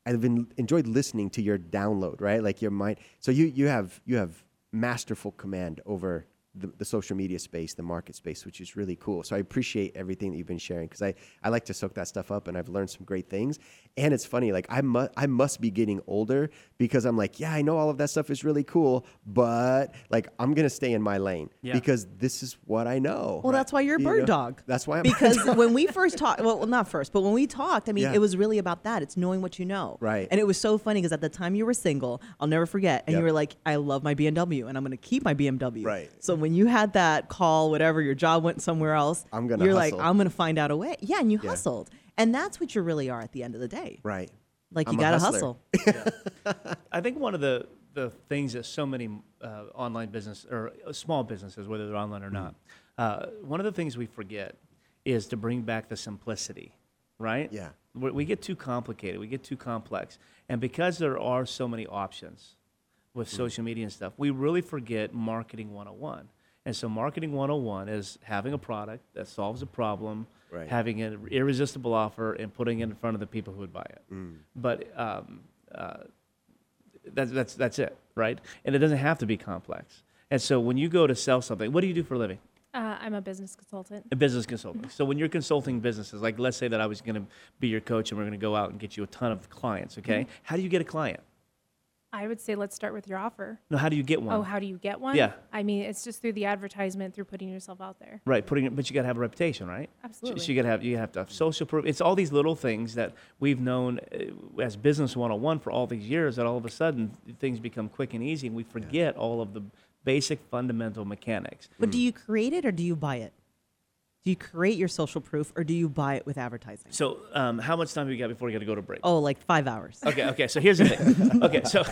I've enjoyed listening to your download, right? Like your mind. So you you have you have masterful command over the, the social media space, the market space, which is really cool. So I appreciate everything that you've been sharing because I, I like to soak that stuff up and I've learned some great things. And it's funny, like I must I must be getting older because I'm like, yeah, I know all of that stuff is really cool, but like I'm gonna stay in my lane Yeah. because this is what I know. well, that's why you're a You bird know? dog. That's why I'm because when we first talked, well, well, not first, but when we talked, I mean, Yeah. it was really about that. It's knowing what you know. Right. And it was so funny because at the time you were single, I'll never forget, and Yep. you were like, I love my BMW and I'm going to keep my BMW. Right. So when you had that call, whatever, your job went somewhere else, I'm gonna you're hustle. like, I'm going to find out a way. Yeah. And you Yeah. hustled. And that's what you really are at the end of the day. right. Like I'm you got to hustler. hustle. I think one of the, the things that so many uh, online business or uh, small businesses, whether they're online or not, uh, one of the things we forget is to bring back the simplicity, right? Yeah. We, we get too complicated, we get too complex. And because there are so many options with social media and stuff, we really forget marketing 101. And so, marketing 101 is having a product that solves a problem, Right. having an irresistible offer, and putting it in front of the people who would buy it. But um, uh, that's that's that's it, right? And it doesn't have to be complex. And so when you go to sell something, what do you do for a living? Uh, I'm a business consultant. A business consultant. So when you're consulting businesses, like let's say that I was going to be your coach and we're going to go out and get you a ton of clients, okay? How do you get a client? I would say let's start with your offer. No, how do you get one? Oh, how do you get one? Yeah. I mean, it's just through the advertisement, through putting yourself out there. Right, putting it, but you got to have a reputation, right? Absolutely. So you got to have you have to have social proof. It's all these little things that we've known uh, as business 101 for all these years that all of a sudden things become quick and easy and we forget all of the basic fundamental mechanics. But do you create it or do you buy it? Do you create your social proof or do you buy it with advertising? So, um, how much time have we got before we got to go to break? Oh, like five hours. Okay, okay. So here's the thing. Okay, so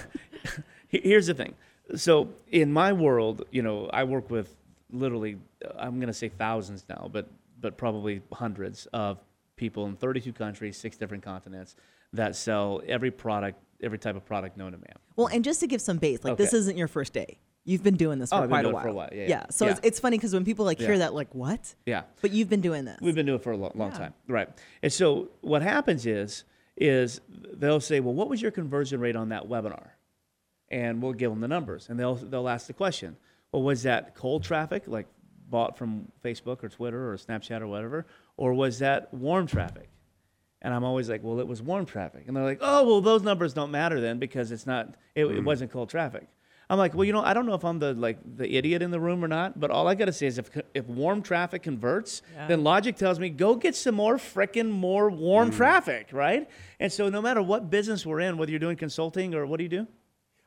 here's the thing. So in my world, you know, I work with literally, uh, I'm going to say thousands now, but but probably hundreds of people in 32 countries, six different continents that sell every product, every type of product known to man. Well, and just to give some base, like this isn't your first day. You've been doing this oh, for Oh, I've been quite a doing it while. for a while. Yeah, yeah. So It's, Yeah. it's funny because when people like hear Yeah. that, like what? Yeah. But you've been doing this. We've been doing it for a long, long Yeah. time, right? And so what happens is, is they'll say, "Well, what was your conversion rate on that webinar?" And we'll give them the numbers, and they'll they'll ask the question, "Well, was that cold traffic, like bought from Facebook or Twitter or Snapchat or whatever, or was that warm traffic?" And I'm always like, "Well, it was warm traffic," and they're like, "Oh, well, those numbers don't matter then because it's not, it, it mm. wasn't cold traffic." I'm like, well, you know, I don't know if I'm the like the idiot in the room or not, but all I gotta say is if if warm traffic converts, then logic tells me go get some more frickin' more warm mm. traffic, right? And so no matter what business we're in, whether you're doing consulting or what do you do,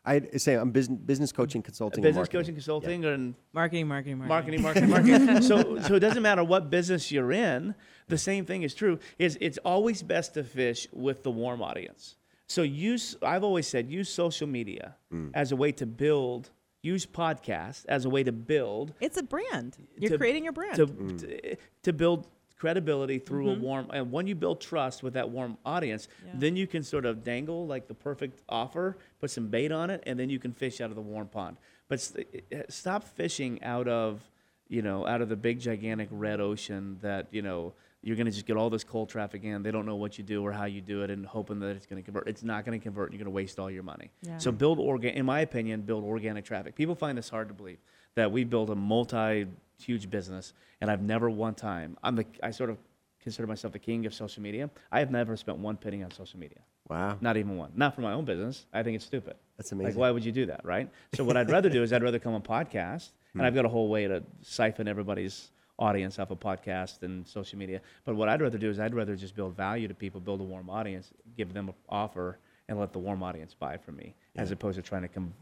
I say I'm business business coaching, consulting, business marketing. coaching, consulting, and marketing, marketing, marketing. marketing, marketing, marketing. so, so it doesn't matter what business you're in. The same thing is true. Is it's always best to fish with the warm audience. So use. I've always said use social media mm. as a way to build. Use podcasts as a way to build. It's a brand. You're to- creating your brand. to, mm. to, to build credibility through a mm-hmm. warm and when you build trust with that warm audience then you can sort of dangle like the perfect offer put some bait on it and then you can fish out of the warm pond but st- eh, eh, stop fishing out of you know out of the big gigantic red ocean that you know you're going to just get all this cold traffic in. They don't know what you do or how you do it and hoping that it's going to convert. It's not going to convert you're going to waste all your money. Yeah. so build organ in my opinion build organic traffic. People find this hard to believe that we built a multi huge business and i've never one time i'm the i sort of consider myself the king of social media. I have never spent one penny on social media. Wow. not even one. Not for my own business. I think it's stupid. That's amazing. like why would you do that right? So what i'd rather do is i'd rather come on podcast Hmm. and i've got a whole way to siphon everybody's audience off a podcast and social media. But what i'd rather do is i'd rather just build value to people build a warm audience give them an offer and let the warm audience buy from me as opposed to trying to come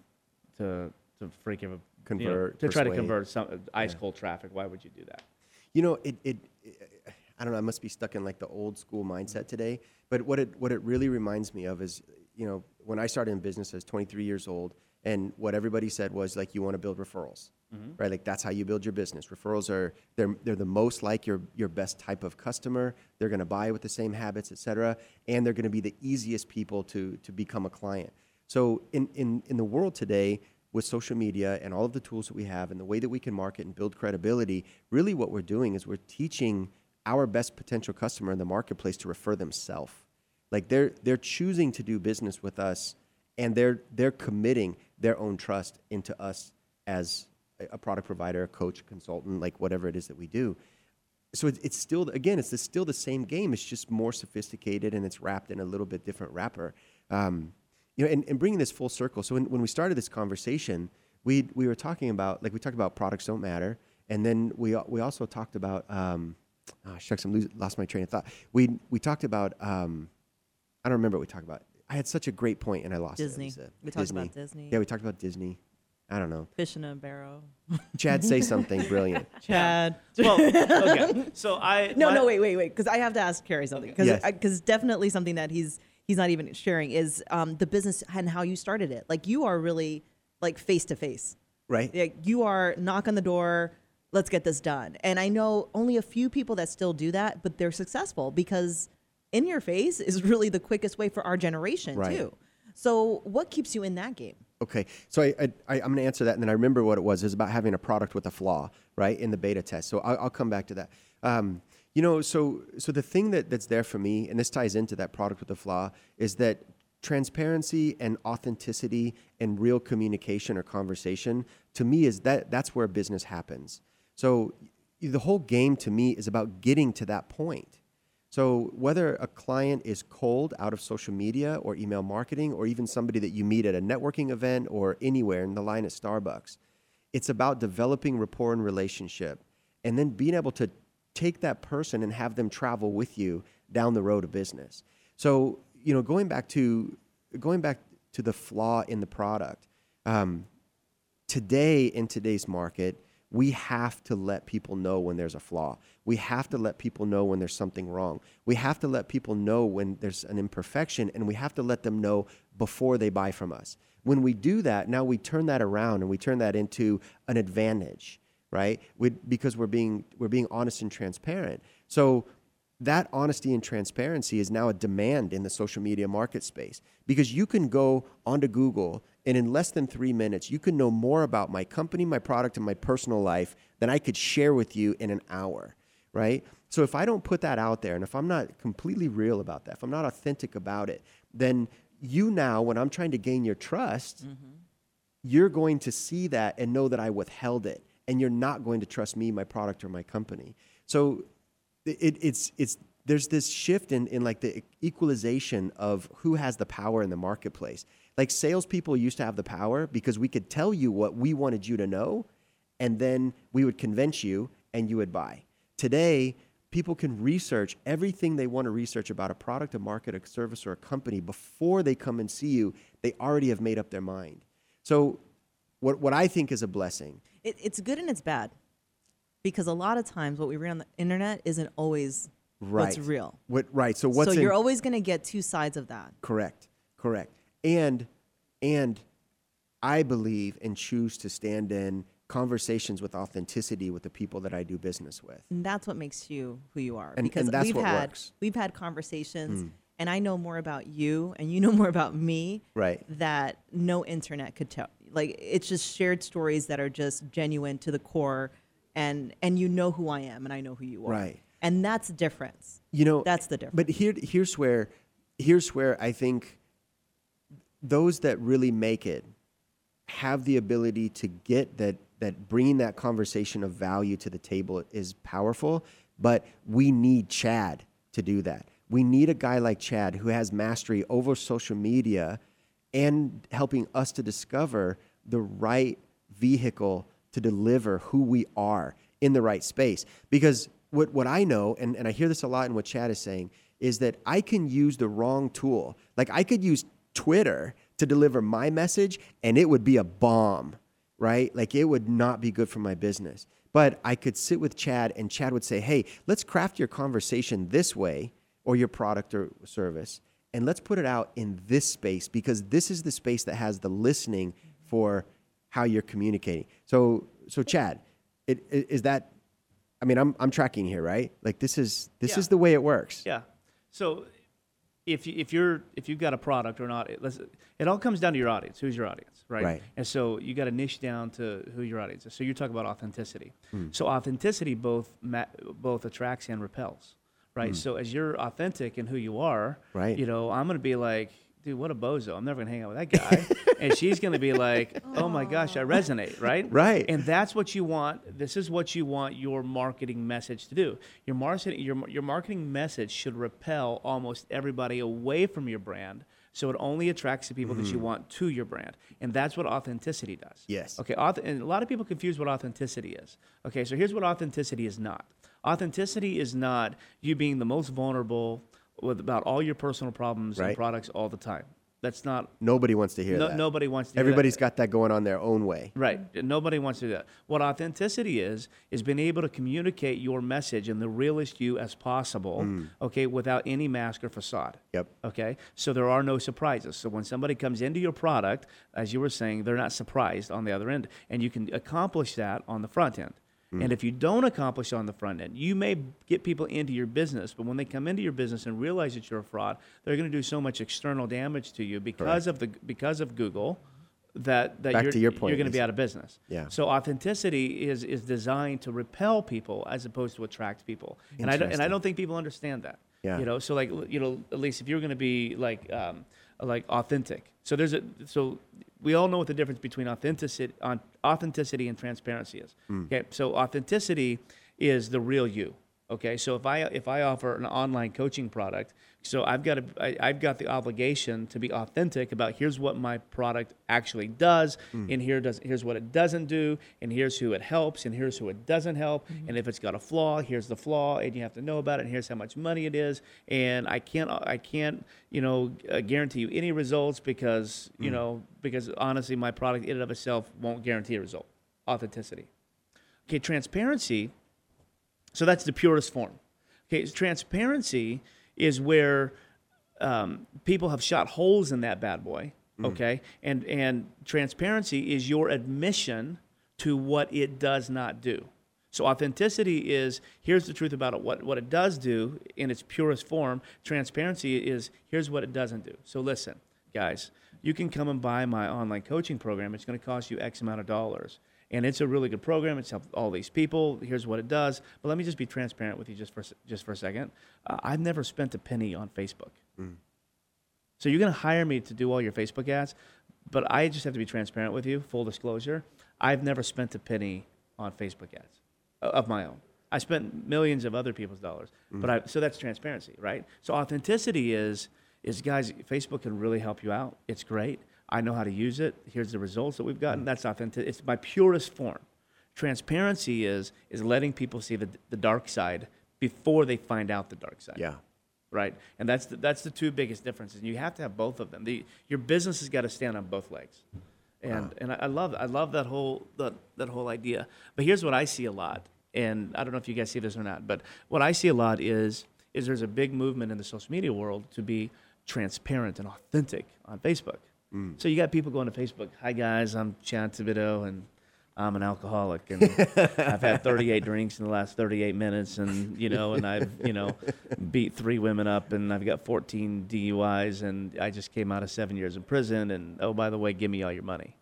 to to freak every, you know, Convert, to try to convert some ice cold traffic. Why would you do that? You know, it, it, I don't know, I must be stuck in like the old school mindset today. But what it, what it really reminds me of is, you know, when I started in business, I was 23 years old, and what everybody said was like, you want to build referrals, Mm-hmm. right? Like that's how you build your business. Referrals are, they're, they're the most like your, your best type of customer. They're going to buy with the same habits, et cetera. And they're going to be the easiest people to, to become a client. So in, in, in the world today, with social media and all of the tools that we have and the way that we can market and build credibility, really what we're doing is we're teaching our best potential customer in the marketplace to refer themselves. Like they're they're choosing to do business with us and they're they're committing their own trust into us as a- product provider, a coach, a consultant, like whatever it is that we do. So it's, it's still again, it's the, still the same game. It's just more sophisticated and it's wrapped in a little bit different wrapper. Um, you know, and, and bringing this full circle. So when, when we started this conversation, we we were talking about like we talked about products don't matter, and then we we also talked about um, oh, shucks, I'm losing, lost my train of thought. We we talked about um, I don't remember what we talked about. I had such a great point and I lost Disney. it. Lisa. We talked about Disney. Yeah, we talked about Disney. I don't know. Fish in a barrel. Chad, say something brilliant. Chad. well okay so i No, my- no, wait, wait, wait, because I have to ask Kerry something because Yes. because definitely something that he's he's not even sharing is um, the business and how you started it. Like you are really like face to face. Right? Like you are knock on the door. Let's get this done. And I know only a few people that still do that, but they're successful because in your face is really the quickest way for our generation Right. too. So what keeps you in that game? Okay, so I, I, I'm going to answer that, and then I remember what it was. It was about having a product with a flaw, right, in the beta test. So I'll, I'll come back to that. Um, you know, so so the thing that, that's there for me, and this ties into that product with a flaw, is that transparency and authenticity and real communication or conversation to me is that that's where business happens. So the whole game to me is about getting to that point. So whether a client is cold out of social media or email marketing, or even somebody that you meet at a networking event or anywhere in the line at Starbucks, it's about developing rapport and relationship, and then being able to take that person and have them travel with you down the road of business. So you know, going back to going back to the flaw in the product. Um, today in today's market, we have to let people know when there's a flaw. We have to let people know when there's something wrong. We have to let people know when there's an imperfection, and we have to let them know before they buy from us. When we do that, now we turn that around and we turn that into an advantage, right? We, because we're being we're being honest and transparent. So that honesty and transparency is now a demand in the social media market space because you can go onto Google and in less than three minutes, you can know more about my company, my product, and my personal life than I could share with you in an hour, right? So if I don't put that out there and if I'm not completely real about that, if I'm not authentic about it, then you now, when I'm trying to gain your trust, mm-hmm. you're going to see that and know that I withheld it, and you're not going to trust me, my product, or my company. So it, it's it's there's this shift in, in like the equalization of who has the power in the marketplace. Like salespeople used to have the power because we could tell you what we wanted you to know, and then we would convince you and you would buy. Today, people can research everything they want to research about a product, a market, a service, or a company before they come and see you. They already have made up their mind. So, what, what I think is a blessing It, it's good and it's bad because a lot of times what we read on the internet isn't always what's Right. real. What right? So what's so you're always going to get two sides of that. correct? Correct. And and I believe and choose to stand in conversations with authenticity with the people that I do business with. And that's what makes you who you are. And- because and that's we've what had works. we've had conversations, hmm. and I know more about you, and you know more about me. Right. That no internet could tell. Like it's just shared stories that are just genuine to the core, and and you know who I am, and I know who you are. Right. And that's the difference. You know, That's the difference. But here, here's where, here's where I think those that really make it have the ability to get that that bringing that conversation of value to the table is powerful. But we need Chad to do that. We need a guy like Chad who has mastery over social media and helping us to discover the right vehicle to deliver who we are in the right space. Because what, what I know, and, and I hear this a lot in what Chad is saying, is that I can use the wrong tool. Like I could use Twitter to deliver my message and it would be a bomb, right? Like it would not be good for my business. But I could sit with Chad and Chad would say, hey, let's craft your conversation this way or your product or service and let's put it out in this space because this is the space that has the listening for how you're communicating. So, so Chad, it, it, is that? I mean, I'm I'm tracking here, right? Like this is this Yeah. is the way it works. Yeah. So if you, if you're if you've got a product or not, it, it all comes down to your audience. Who's your audience, right? Right. And so you got to niche down to who your audience is. So you're talking about authenticity. Hmm. So authenticity both ma- both attracts and repels, right? Hmm. So as you're authentic in who you are, Right. You know, I'm gonna be like. Dude, what a bozo! I'm never gonna hang out with that guy, and she's gonna be like, "Oh my gosh, I resonate, right?" Right. And that's what you want. This is what you want your marketing message to do. Your marketing, your, your marketing message should repel almost everybody away from your brand, so it only attracts the people that you mm-hmm. want to your brand, and that's what authenticity does. Yes. Okay. Auth- and a lot of people confuse what authenticity is. Okay. So here's what authenticity is not. Authenticity is not you being the most vulnerable with about all your personal problems Right. and products all the time. That's not. Nobody wants to hear No, that. nobody wants to. hear that. Everybody's got that going on their own way. Right. Nobody wants to do that. What authenticity is, is being able to communicate your message in the realest you as possible, mm. okay, without any mask or facade. Yep. Okay. So there are no surprises. So when somebody comes into your product, as you were saying, they're not surprised on the other end. And you can accomplish that on the front end. And if you don't accomplish on the front end, you may get people into your business, but when they come into your business and realize that you're a fraud, they're going to do so much external damage to you because of the because of Google that that Back you're, to your point, you're going to be out of business. Yeah. So authenticity is is designed to repel people as opposed to attract people. And I don't, and I don't think people understand that. Yeah. You know, so like you know, at least if you're going to be like um, like authentic. So there's a so we all know what the difference between authenticity authenticity and transparency is. Hmm. Okay. So authenticity is the real you. Okay, so if I if I offer an online coaching product, so I've got to, I, I've got the obligation to be authentic about here's what my product actually does, hmm. and here does here's what it doesn't do, and here's who it helps, and here's who it doesn't help, mm-hmm. and if it's got a flaw, here's the flaw, and you have to know about it, and here's how much money it is, and I can't I can't you know uh, guarantee you any results because you hmm. know because honestly my product in and of itself won't guarantee a result. Authenticity. Okay, transparency so that's the purest form. Okay, so transparency is where um, people have shot holes in that bad boy. Okay, and and transparency is your admission to what it does not do. So authenticity is here's the truth about it, what what it does do in its purest form. Transparency is here's what it doesn't do. So listen, guys, you can come and buy my online coaching program. It's going to cost you X amount of dollars. And it's a really good program. It's helped all these people. Here's what it does. But let me just be transparent with you just for just for a second. Uh, I've never spent a penny on Facebook. So you're going to hire me to do all your Facebook ads, but I just have to be transparent with you. Full disclosure: I've never spent a penny on Facebook ads of my own. I spent millions of other people's dollars, but I so that's transparency, right? So authenticity is is guys, Facebook can really help you out. It's great. I know how to use it. Here's the results that we've gotten. Mm. That's authentic. It's my purest form. Transparency is is letting people see the the dark side before they find out the dark side Yeah. right? And that's the, that's the two biggest differences. And you have to have both of them. The, your business has got to stand on both legs. Uh-huh. And and I, I love I love that whole that, that whole idea. But here's what I see a lot, and I don't know if you guys see this or not, but what I see a lot is is there's a big movement in the social media world to be transparent and authentic on Facebook. So you got people going to Facebook. Hi guys, I'm Chad Thibodeaux, and I'm an alcoholic and I've had 38 drinks in the last 38 minutes and you know and I've you know beat three women up and I've got 14 DUIs and I just came out of 7 years in prison and oh by the way give me all your money.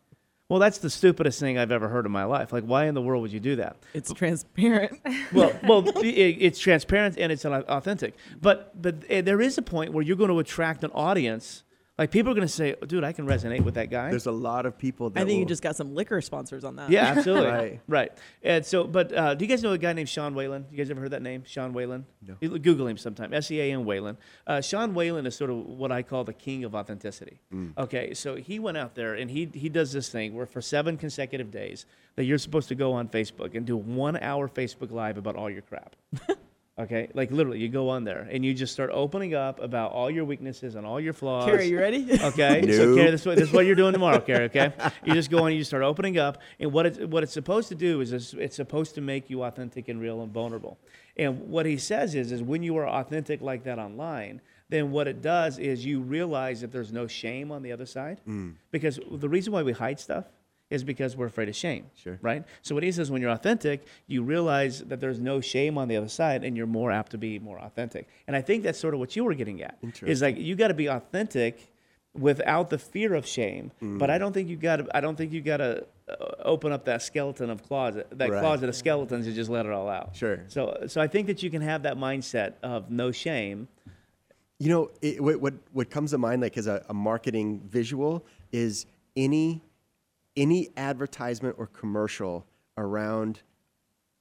Well, that's the stupidest thing I've ever heard in my life. Like why in the world would you do that? It's transparent. well, well, it, it's transparent and it's authentic. But but uh, there is a point where you're going to attract an audience. Like people are going to say, "Dude, I can resonate with that guy." There's a lot of people that I think you just got some liquor sponsors on that. yeah, absolutely. Right. right. And so, but uh, do you guys know a guy named Sean Whalen? You guys ever heard that name, Sean Whalen? No. You Google him sometime. S E A N Whalen. Uh, Sean Whalen is sort of what I call the king of authenticity. Okay, so he went out there and he he does this thing where for seven consecutive days that you're supposed to go on Facebook and do one hour Facebook live about all your crap. Okay, like literally, you go on there and you just start opening up about all your weaknesses and all your flaws. Kerry, you ready? Okay, so Kerry, this, is what- this is what you're doing tomorrow, Kerry. Okay, you just go on, and you start opening up, and what it's what it's supposed to do is it's, it's supposed to make you authentic and real and vulnerable. And what he says is, is when you are authentic like that online, then what it does is you realize that there's no shame on the other side, mm. because the reason why we hide stuff is because we're afraid of shame. Sure. Right. So what he says, when you're authentic, you realize that there's no shame on the other side, and you're more apt to be more authentic. And I think that's sort of what you were getting at. Is like you got to be authentic without the fear of shame. But I don't think you got to. I don't think you got to uh, open up that skeleton of closet, that Right. closet of skeletons, and just let it all out. Sure. So so I think that you can have that mindset of no shame. You know, it, what, what what comes to mind like as a, a marketing visual is any any advertisement or commercial around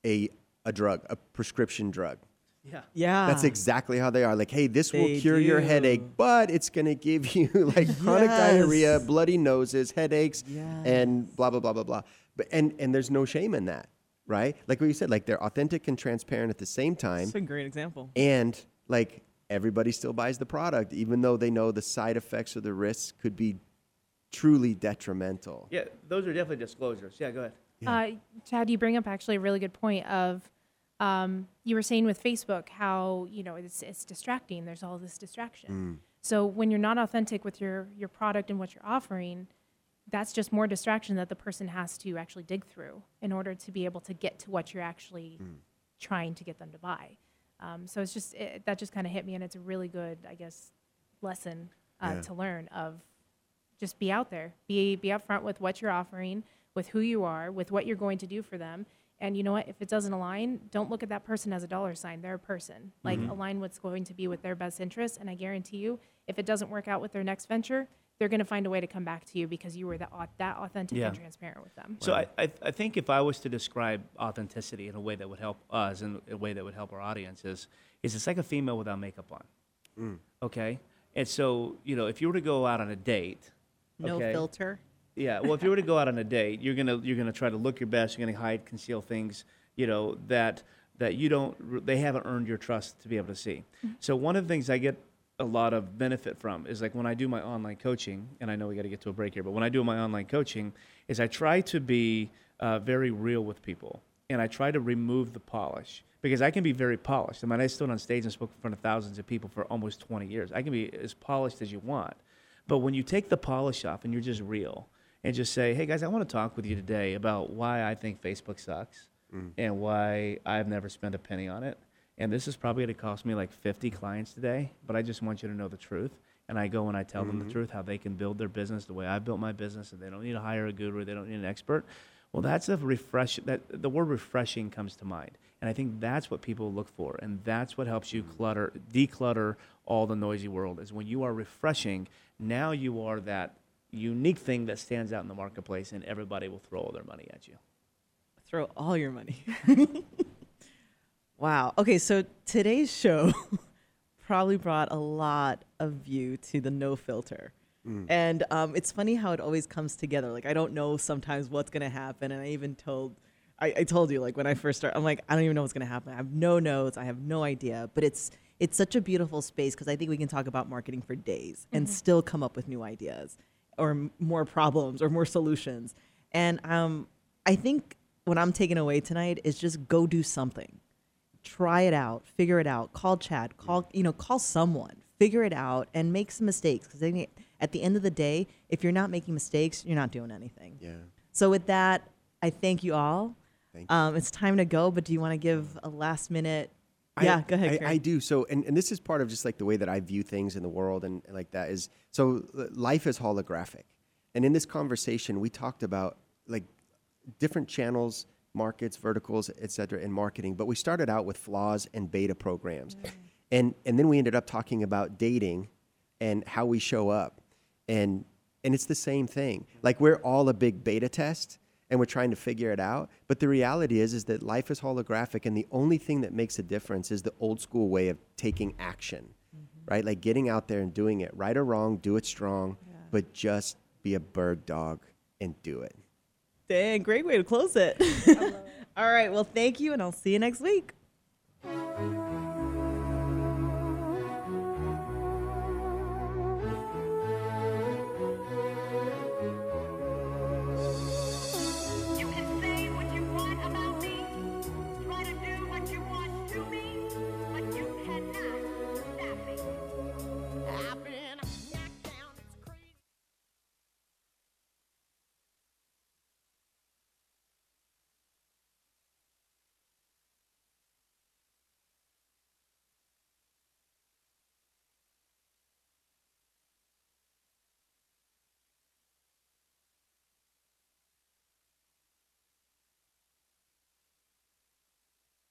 a a drug, a prescription drug. Yeah. Yeah. That's exactly how they are. Like, hey, this will. They cure your headache, but it's going to give you like chronic diarrhea, bloody noses, headaches, Yes. and blah blah blah blah blah. But and and there's no shame in that, right? Like what you said, like they're authentic and transparent at the same time, That's a great example. and like everybody still buys the product, even though they know the side effects or the risks could be truly detrimental. Yeah. Those are definitely disclosures. Yeah. Go ahead. Uh, Chad, you bring up actually a really good point of um, you were saying with Facebook how you know it's it's distracting. There's all this distraction. So when you're not authentic with your your product and what you're offering, that's just more distraction that the person has to actually dig through in order to be able to get to what you're actually trying to get them to buy. Um, so it's just it, that just kind of hit me, and it's a really good, I guess, lesson uh, Yeah. to learn of just be out there. Be be upfront with what you're offering with who you are with what you're going to do for them. And you know what? If it doesn't align don't look at that person as a dollar sign. They're a person. Mm-hmm. Like align what's going to be with their best interest. And i guarantee you if it doesn't work out with their next venture they're going to find a way to come back to you because you were that, that authentic Yeah. and transparent with them. So I, I, I think if I was to describe authenticity in a way that would help us in a way that would help our audience is, is it's like a female without makeup on. Mm. Okay? And so, you know, if you were to go out on a date, No okay, filter. Yeah, well, if you were to go out on a date, you're gonna you're gonna try to look your best. You're gonna hide, conceal things, you know that that you don't. They haven't earned your trust to be able to see. So one of the things I get a lot of benefit from is like when I do my online coaching, and I know we got to get to a break here, but when I do my online coaching, is I try to be uh, very real with people, and I try to remove the polish because I can be very polished. I mean, I stood on stage and spoke in front of thousands of people for almost 20 years. I can be as polished as you want. But when you take the polish off and you're just real and just say, hey guys, I want to talk with you today about why I think Facebook sucks mm. and why I've never spent a penny on it. And this is probably going to cost me like 50 clients today, but I just want you to know the truth. And I go and I tell them the mm-hmm. truth, how they can build their business the way I built my business, and they don't need to hire a guru, they don't need an expert. Well, that's a refresh. That the word refreshing comes to mind, and I think that's what people look for, and that's what helps you mm. clutter, declutter all the noisy world. Is when you are refreshing. Now you are that unique thing that stands out in the marketplace, and everybody will throw all their money at you. Throw all your money. wow. Okay, so today's show probably brought a lot of you to the no filter. And um, it's funny how it always comes together. Like I don't know sometimes what's gonna happen, and I even told, I, I told you like when I first started, I'm like I don't even know what's gonna happen. I have no notes. I have no idea. But it's it's such a beautiful space because I think we can talk about marketing for days and still come up with new ideas or m- more problems or more solutions. And um, I think what I'm taking away tonight is just go do something. Try it out, figure it out. Call Chad, call you know, call someone, figure it out, and make some mistakes. Because at the end of the day, if you're not making mistakes, you're not doing anything. Yeah. So with that, I thank you all. Thank you. Um, it's time to go, but do you want to give a last minute? Yeah, go ahead. I, I do. So, and, and this is part of just like the way that I view things in the world and, and like that is so life is holographic. And in this conversation, we talked about like different channels, markets, verticals, et cetera, in marketing. But we started out with flaws and beta programs. Mm. And, and then we ended up talking about dating and how we show up. And, and it's the same thing. Like we're all a big beta test and we're trying to figure it out. But the reality is, is that life is holographic, and the only thing that makes a difference is the old school way of taking action, right? Like getting out there and doing it, right or wrong, do it strong, but just be a bird dog and do it. Dang, great way to close it. all right. Well, thank you, and I'll see you next week.